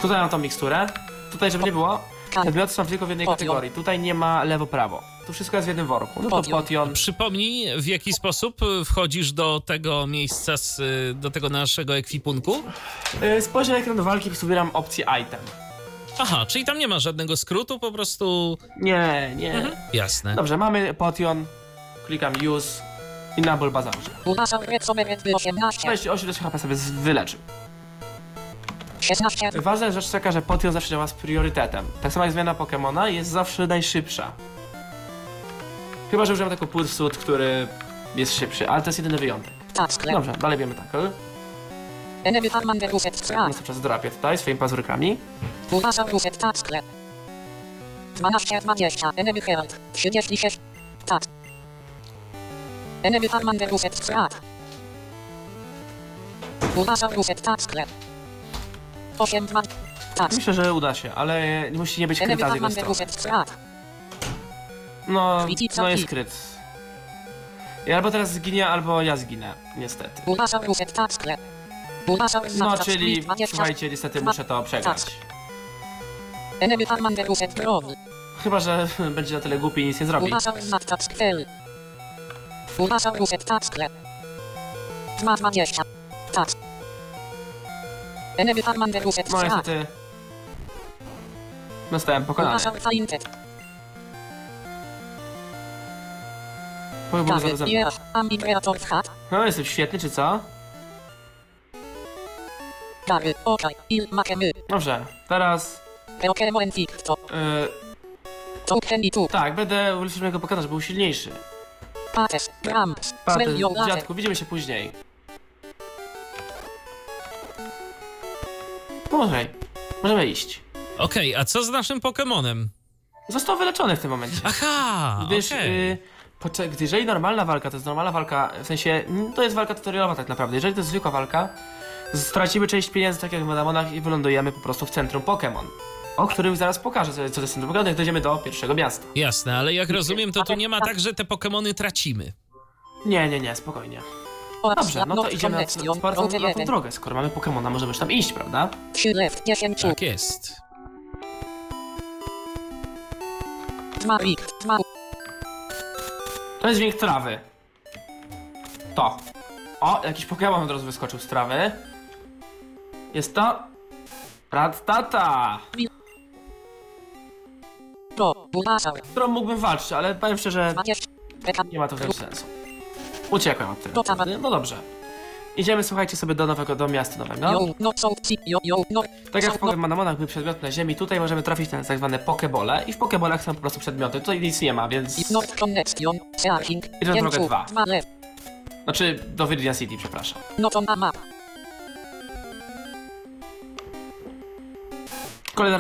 Tutaj mam tą miksturę. Tutaj, żeby nie było. Przedmioty są tylko w jednej Potion. kategorii. Tutaj nie ma lewo-prawo. Tu wszystko jest w jednym worku. No to Potion. potion. Przypomnij, w jaki sposób wchodzisz do tego miejsca, z, do tego naszego ekwipunku? Y, Spojrzę na ekran do walki, prostu wybieram opcję item. Aha, czyli tam nie ma żadnego skrótu, po prostu... Nie, nie. Jasne. Dobrze, mamy potion. Klikam use. I na bulbazarze. Bulbasaur red somer 18. 28 HP sobie z- wyleczył. 16. Ważna rzecz taka, że potion zawsze działa z priorytetem. Tak samo jak zmiana Pokemona jest zawsze najszybsza. Chyba, że używam tego pursuit, który jest szybszy, ale to jest jedyny wyjątek. Tak. Dobrze, dalej wiemy tackle. Enemy Charmander set No strat. cały czas drapię tutaj swoimi pazurkami. Bulbasaur set tak sklep. 12, 20, enemy Herald. 36. Tak. Enemy Charmander set strat. Bulbasaur set tak sklep. 8, 2. Tak. Myślę, że uda się, ale musi nie być kryta z jego strony. No, no jest kryt. I albo teraz zginie, albo ja zginę, niestety. Tak No, czyli 20. słuchajcie, niestety muszę to przegrać. Chyba, że będzie na tyle głupi i nic nie zrobi. Tak No niestety... Zostałem pokonany. Powiem za, za... w hat. No, jestem świetny, czy co? Dobrze, teraz... Yy, tak, będę ulepszył go pokazać, żeby był silniejszy. Latte. dziadku, widzimy się później. Okej, możemy iść. Okej, a co z naszym Pokemonem? Został wyleczony w tym momencie. Aha, Gdyż, okej. y, poczek- gdy jeżeli normalna walka to jest normalna walka, w sensie mm, to jest walka tutorialowa tak naprawdę. Jeżeli to jest zwykła walka, stracimy część pieniędzy tak jak w Madamonach i wylądujemy po prostu w centrum Pokémon. O którym zaraz pokażę, co co to jest centrum Pokémon, jak dojdziemy do pierwszego miasta. Jasne, ale jak rozumiem, to tu nie ma tak, że te Pokemony tracimy. Nie, nie, nie, spokojnie. Dobrze, no to idziemy na, na, connection, na, route na tą 1. drogę. Skoro mamy Pokémona, możemy już tam iść, prawda? 3 left, 10 tu. Tak jest. 2 richt, 2 To jest dźwięk trawy. To. O, jakiś Pokémon od razu wyskoczył z trawy. Jest to... Rattata! którą mógłbym walczyć, ale powiem szczerze, 20. Beka, nie ma to też sensu. Uciekłem od tego. No dobrze. Idziemy, słuchajcie, sobie do nowego, do miasta nowego. no no. Tak jak w Pokemonach były przedmioty na ziemi, tutaj możemy trafić na tak zwane Pokebole i w Pokebolach są po prostu przedmioty. Tutaj nic nie ma, więc... no, Idę na 5 drogę tu, dwa. 2 left, Znaczy, do Viridian City, przepraszam. not on a map. Kolejna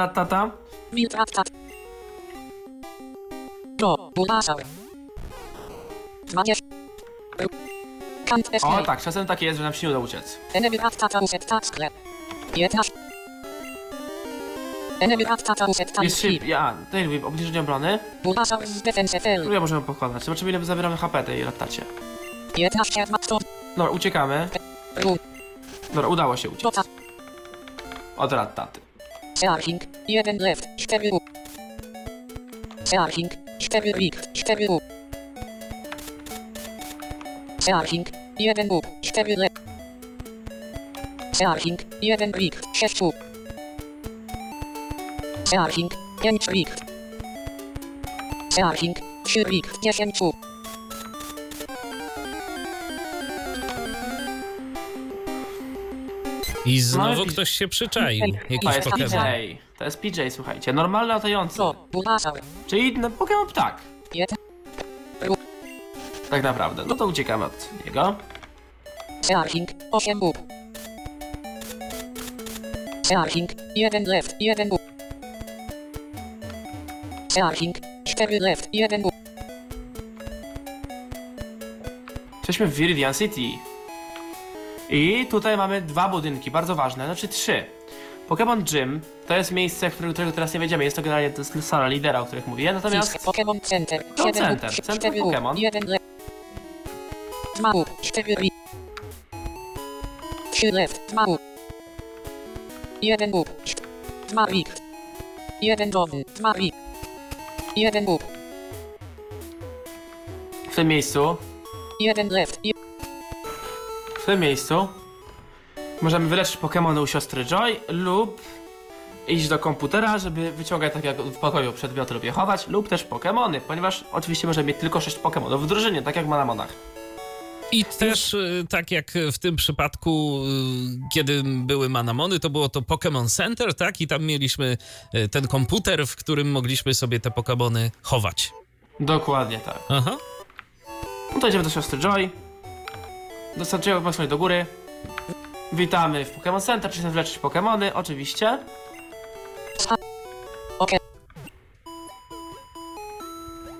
Bulbasaur. 20. O, tak, czasem tak jest, że nam się nie uda uciec. Enemy Rattata uset sklep. 15. Enemy Rattata uset time Jest szyb... Ja, tutaj mówię, obniżenie obrony. Którą możemy pokonać. Zobaczymy, ile zabieramy HP tej Rattacie. 15 Matto. Dobra, uciekamy. Dobra, udało się uciec. Od Rattaty. Searching. 1 left. 4 u. Searching. 4 richt. 4 u. Searching. 1 u. 4 left. Searching. 1 richt. 6 u. Searching. 5 richt. Searching. 3 richt. 10 u. I znowu No i- ktoś się przyczaił. To Jakiś jest Pokemon. DJ. To jest PJ, słuchajcie. Normalny latający. Pro. Bulbasaur. Czyli no, Pokémon ptak. Piet. Tak naprawdę. No to uciekamy od niego. Searching. 8 bób. Searching. 1 left. 1 bób. Searching. 4 left. 1 bób. Jesteśmy w Viridian City. I tutaj mamy dwa budynki, bardzo ważne, znaczy trzy. Pokémon Gym to jest miejsce, którego, teraz nie wiedziemy, jest to generalnie to jest sala lidera, o których mówię, natomiast. Pokémon Center. To 7 center, bób. centrum 4 bób. Pokémon. 1 left. 2 bób. 4 bób. 3 left. 2 bób. 1 bób. 2 bób. 1 dom. 2 bób. 1 bób. w tym miejscu, 1 left. w tym miejscu możemy wyleczyć Pokémony u siostry Joy lub iść do komputera, żeby wyciągać tak jak w pokoju przedmioty lub je chować, lub też Pokémony, ponieważ oczywiście możemy mieć tylko 6 Pokémonów w drużynie, tak jak ma na Monach. I też, y, tak jak w tym przypadku, y, kiedy były Manamony, to było to Pokémon Center, tak? I tam mieliśmy y, ten komputer, w którym mogliśmy sobie te Pokémony chować. Dokładnie tak. Aha. No to idziemy do siostry Joy. Dostarczymy Pokémon do góry. Witamy w Pokémon Center, przyjdziemy wyleczyć Pokémony, oczywiście.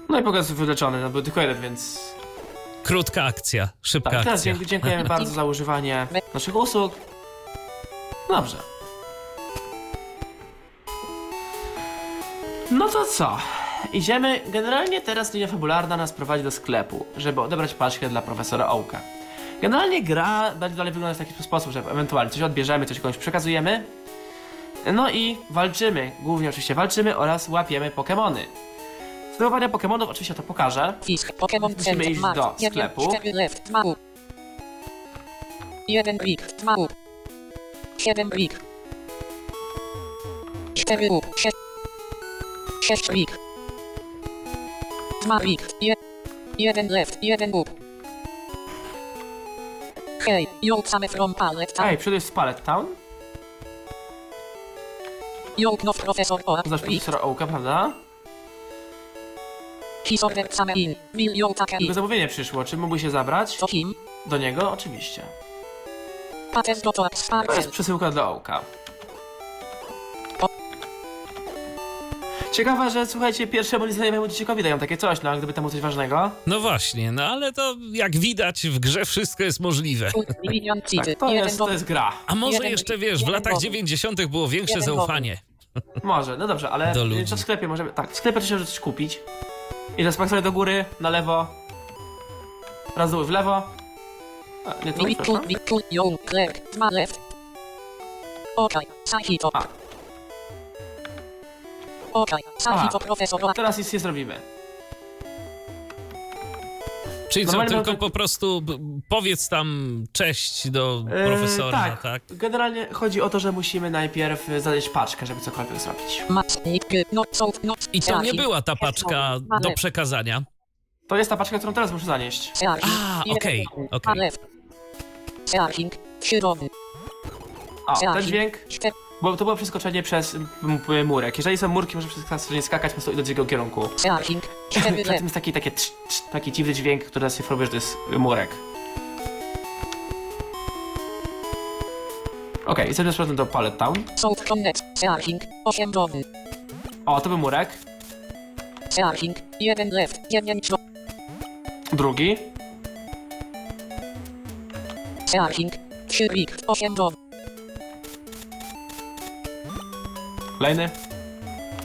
No i jest wyleczony, no był tylko jeden, więc... Krótka akcja, szybka Tak, akcja. dzięki- dziękujemy bardzo za używanie naszych usług. Dobrze. No to co? Idziemy, generalnie teraz linia fabularna nas prowadzi do sklepu, żeby odebrać paczkę dla profesora Ołka. Generalnie gra będzie dalej wyglądać w taki sposób, że ewentualnie coś odbierzemy, coś komuś przekazujemy. No i walczymy, głównie oczywiście walczymy oraz łapiemy Pokémony. Zdobywania Pokémonów oczywiście to pokażę. Fisk. Pokémon Musimy iść do 1, sklepu. 4 left. 2 bób. 1 blik. 2 bób. 7 blik. 4 bób. 6. 6 blik. 2 blik. 1 left. 1 bób. Hej, Yoke same from pallet town. Ej, jest z Pallet Town. Yoke no professor or Znasz profesora Ołka, prawda? His order same in. Will you take Tylko it? zamówienie przyszło, czy mógłby się zabrać? To him. Do niego? Oczywiście. Pates do to To jest przesyłka dla Ołka. Ciekawe, że słuchajcie, pierwszemu nieznajomemu dzieciakowi dają takie coś, no a gdyby temu coś ważnego. No właśnie, no ale to jak widać w grze wszystko jest możliwe. Milion Tak, city. to Jeden jest, do to jest gra. A może Jeden- jeszcze wiesz, w jeden latach dowód. 90. było większe Jeden zaufanie. Może, no dobrze, ale Do ludzi. co w sklepie możemy... Tak, w sklepie trzeba coś kupić. I teraz pak sobie do góry, na lewo. Raz dół w lewo. A, nie tu, Big przepraszam. A. Teraz nic nie zrobimy. Czyli co, tylko po prostu powiedz tam cześć do E, profesora, tak. tak? Generalnie chodzi o to, że musimy najpierw y, zadać paczkę, żeby cokolwiek zrobić. I to nie była ta paczka do przekazania. To jest ta paczka, którą teraz muszę zanieść. A, okej, dom, okej. środny, O, ten dźwięk, bo to było przeskoczenie przez m- m- murek. Jeżeli są murki, może przeskoczenie skakać po prostu do drugiego kierunku. cztery Przed tym left. jest taki, takie trz, trz, taki dziwny dźwięk, który próbuje, że to jest murek. Okej, okay, z powrotem do Pallet Town. South Connect, searching, 8 dom, O, to był murek. searching, jeden left, dziewięć dom, Drugi. searching, trzy big, 8 dom, Kolejny.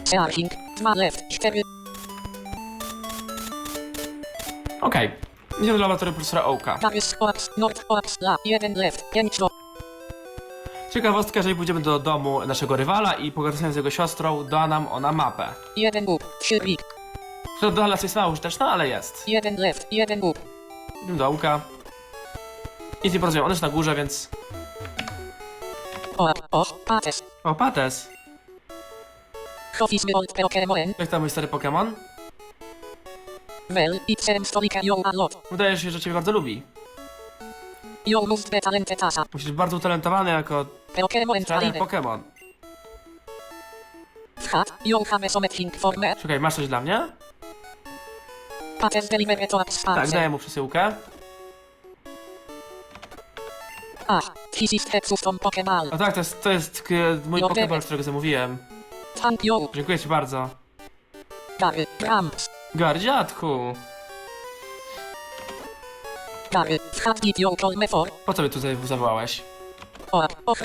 searching, dwa left, cztery, Okej. Idziemy do laboratorium profesora Oaka. Darius Oaks, North Oaks, La, jeden left, pięć dom, Ciekawostka, jeżeli pójdziemy do domu naszego rywala i pogadamy z jego siostrą, da nam ona mapę. jeden bób, trzy big, Która dla nas jest mało użyteczna, ale jest. jeden left, jeden bób, Idziemy do Oaka. Nic nie porozumiem, on jest na górze, więc... o, o, pates, O, Pates. Jak tam mój stary Pokémon? Mel, X7 stolika yo a lot, Wydaje się, że ciebie bardzo lubi. yo must be talented asa, Musisz być bardzo utalentowany jako Pokemon czarny trainer, Pokémon. Hat, you have something for me. Czekaj, masz coś dla mnie? Pates delivery to Tak, daję mu przesyłkę. Ah, this is the custom Pokemon. No tak, to jest, to jest mój Pokéball, którego zamówiłem. Dziękuję ci bardzo. Gary. Gardziatku, Gary. Po co mnie tutaj zawołałeś?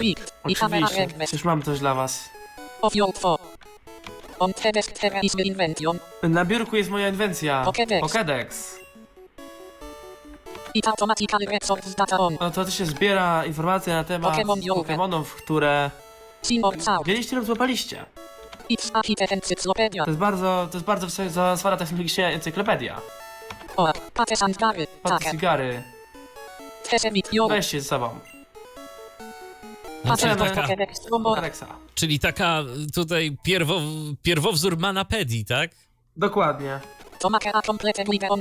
It. I Oczywiście, przecież mam coś dla was. of. On invention. Na biurku jest moja inwencja. Pokédex. Pokédex. It data on. No to, się zbiera informacje na temat Pokémon Yoga. Pokémonów, które mieliście lub złapaliście. Encyclopedia. To jest bardzo, to jest bardzo wysoka- zaawansowana technologicznie encyklopedia. Or, Pates and Gary. Paty Tucker. cygary. Tesemit ze sobą. No, czyli, Pates taka. Alexa. czyli taka tutaj pierwow, pierwowzór manapedii, tak? Dokładnie. To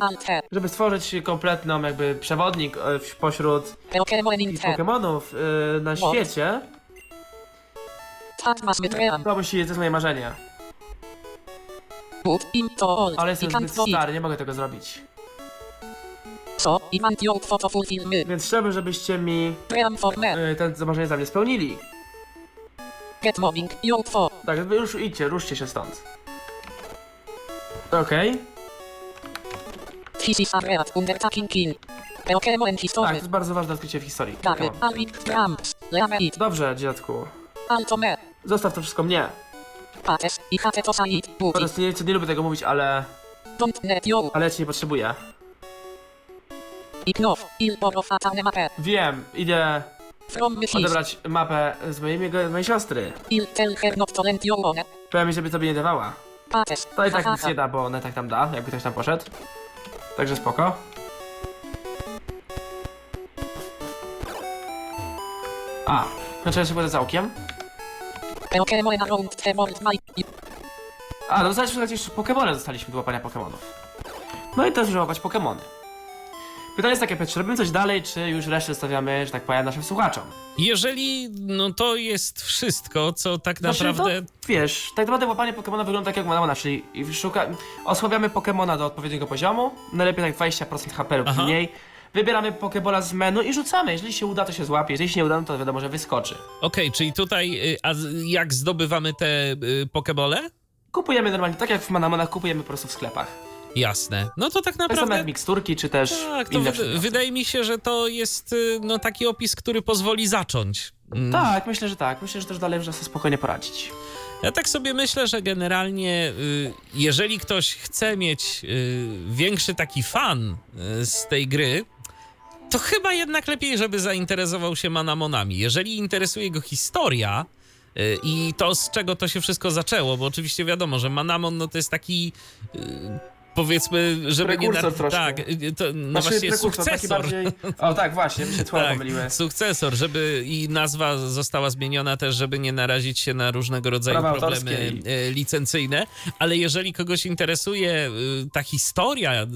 alter. Żeby stworzyć kompletną jakby przewodnik e, w- pośród. Pokémonów e, na What? świecie. To musi, to jest moje marzenie. Ale jestem can't zbyt stary, nie mogę tego zrobić. Więc chciałbym, żebyście mi e, ten marzenie za mnie spełnili. Get moving. You for. Tak, wy już idźcie, ruszcie się stąd. Okej. This is a red undertaking kill. Pokémon Tak, history. to jest bardzo ważne odkrycie w historii. Rams. Leameit. Dobrze, dziadku. Alto me. Zostaw to wszystko mnie. Pates. I hate to. Po prostu nie, nie lubię tego mówić, ale... Don't net you. Ale ja cię nie potrzebuję. I knof. Il mapę. Wiem, idę From odebrać mapę z mojej, mojej siostry. Il tell her not to lend you one. Powiem żeby tobie nie dawała. Pates. To i tak nic nie da, bo ona tak tam da, jakby ktoś tam poszedł. Także spoko. A, ja się będę całkiem. A, no słuchajcie, jeszcze Pokemony dostaliśmy do łapania Pokemonów. No i też już łapać Pokemony. Pytanie jest takie, czy robimy coś dalej, czy już resztę stawiamy, że tak powiem, naszym słuchaczom? Jeżeli no to jest wszystko, co tak Znaczy, naprawdę. To, wiesz, tak naprawdę łapanie Pokemona wygląda tak jak Manamona, czyli szuka, osłabiamy Pokemona do odpowiedniego poziomu, najlepiej tak 20% HP lub Aha. mniej. Wybieramy Pokebola z menu i rzucamy. Jeżeli się uda, to się złapie. Jeżeli się nie uda, no to wiadomo, że wyskoczy. Okej, czyli tutaj, y, a z- jak zdobywamy te y, pokebole? Kupujemy normalnie, tak jak w Manamonach, kupujemy po prostu w sklepach. Jasne. No to tak Tak samo naprawdę. jak miksturki, czy też Tak, to inne wy- przedmioty. wydaje mi się, że to jest y, no, taki opis, który pozwoli zacząć. Mm. Tak, myślę, że tak. Myślę, że też dalej można sobie spokojnie poradzić. Ja tak sobie myślę, że generalnie, y, jeżeli ktoś chce mieć y, większy taki fan y, z tej gry, to chyba jednak lepiej, żeby zainteresował się Manamonami. Jeżeli interesuje go historia y, i to, z czego to się wszystko zaczęło, bo oczywiście wiadomo, że Manamon no, to jest taki. Y, Powiedzmy, żeby Prekursor nie. troszkę. Tak, y, to no Znaczy, właśnie sukcesor. bardziej... O tak, właśnie, mi się pomyliły. Tak, sukcesor, żeby i nazwa została zmieniona też, żeby nie narazić się na różnego rodzaju Prawa problemy e, licencyjne, ale jeżeli kogoś interesuje e, ta historia,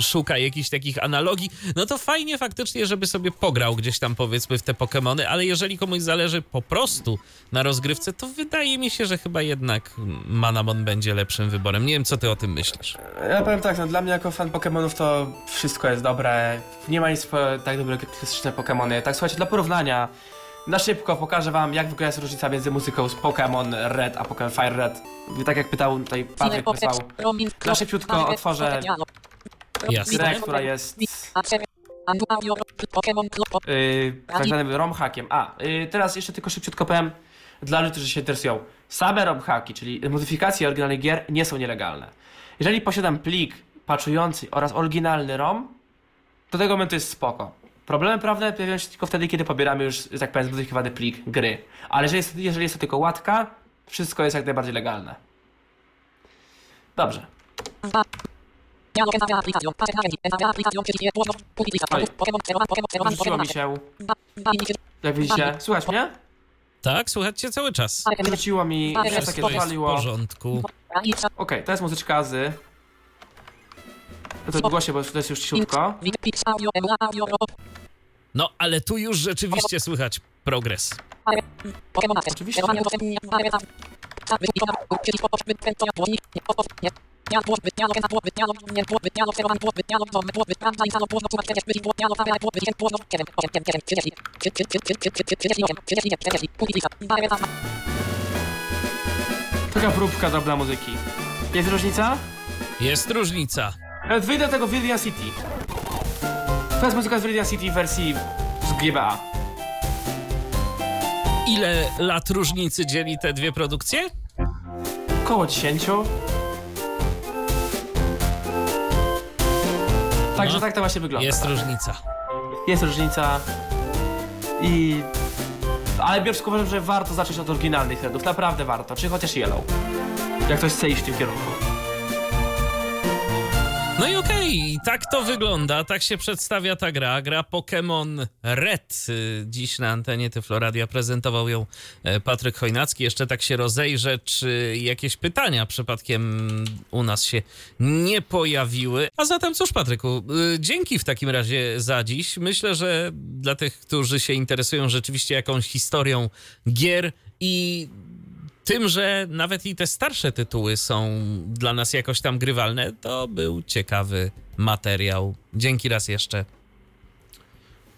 szuka jakichś takich analogii, no to fajnie faktycznie, żeby sobie pograł gdzieś tam powiedzmy w te Pokémony, ale jeżeli komuś zależy po prostu na rozgrywce, to wydaje mi się, że chyba jednak Manamon będzie lepszym wyborem. Nie wiem, co ty o tym myślisz. Ja powiem tak, no dla mnie jako fan Pokemonów to wszystko jest dobre. Nie ma nic po, tak dobre jak klasyczne Pokemony. Tak słuchajcie, dla porównania, na szybko pokażę wam, jak wygląda różnica między muzyką z Pokémon Red a Pokémon Fire Red. Tak jak pytał tutaj Patryk wysłał Na szybciutko otworzę Jasne. grę, która jest yy, tak zwanym ROM hackiem. A, yy, teraz jeszcze tylko szybciutko powiem dla ludzi, którzy się interesują. Same ROM hacki, czyli modyfikacje oryginalnych gier nie są nielegalne. Jeżeli posiadam plik patchujący oraz oryginalny ROM, do tego momentu jest spoko. Problemy prawne pojawiają się tylko wtedy, kiedy pobieramy już, że tak powiem, zmodyfikowany plik gry. Ale jeżeli jest, jeżeli jest to tylko łatka, wszystko jest jak najbardziej legalne. Dobrze. Dialog aplikacją. Narzędzi. Aplikacją. Głośno. Mi się, jak widzicie, słuchać mnie? Tak, słuchajcie cały czas. Wrzuciło mi, Wszystko jest w porządku. Okej, okay, to jest muzyczka z... To odgłosie, bo to jest już ciutko. No, ale tu już rzeczywiście słychać progres. Oczywiście. Taka próbka drobna muzyki. Jest różnica? Jest różnica. Nawet wyjdę do tego Virginia City. To jest muzyka z Virginia City w wersji z GBA. Ile lat różnicy dzieli te dwie produkcje? Koło 10. Także No. tak to właśnie wygląda. Jest różnica. Jest różnica. I... Ale pod uwagę, że warto zacząć od oryginalnych threadów. Naprawdę warto. Czy chociaż Yellow. Jak ktoś chce iść w tym kierunku. No i okej, tak to wygląda, tak się przedstawia ta gra. Gra Pokémon Red. Y, Dziś na antenie Tyfloradia prezentował ją e, Patryk Chojnacki. Jeszcze tak się rozejrzę, czy jakieś pytania przypadkiem u nas się nie pojawiły. A zatem cóż, Patryku, y, dzięki w takim razie za dziś. Myślę, że dla tych, którzy się interesują rzeczywiście jakąś historią gier i tym, że nawet i te starsze tytuły są dla nas jakoś tam grywalne, to był ciekawy materiał. Dzięki raz jeszcze.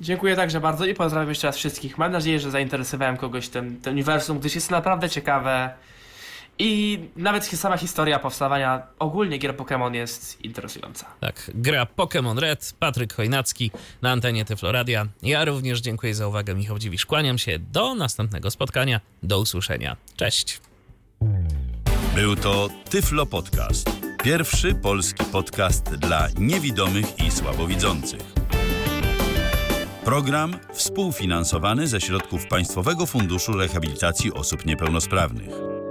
Dziękuję także bardzo i pozdrawiam jeszcze raz wszystkich. Mam nadzieję, że zainteresowałem kogoś tym, tym uniwersum, gdyż jest naprawdę ciekawe. I nawet sama historia powstawania ogólnie gier Pokémon jest interesująca. Tak, gra Pokémon Red, Patryk Chojnacki na antenie Tyfloradia. Ja również dziękuję za uwagę, Michał Dziwisz. Kłaniam się do następnego spotkania. Do usłyszenia. Cześć. Był to Tyflo Podcast. Pierwszy polski podcast dla niewidomych i słabowidzących. Program współfinansowany ze środków Państwowego Funduszu Rehabilitacji Osób Niepełnosprawnych.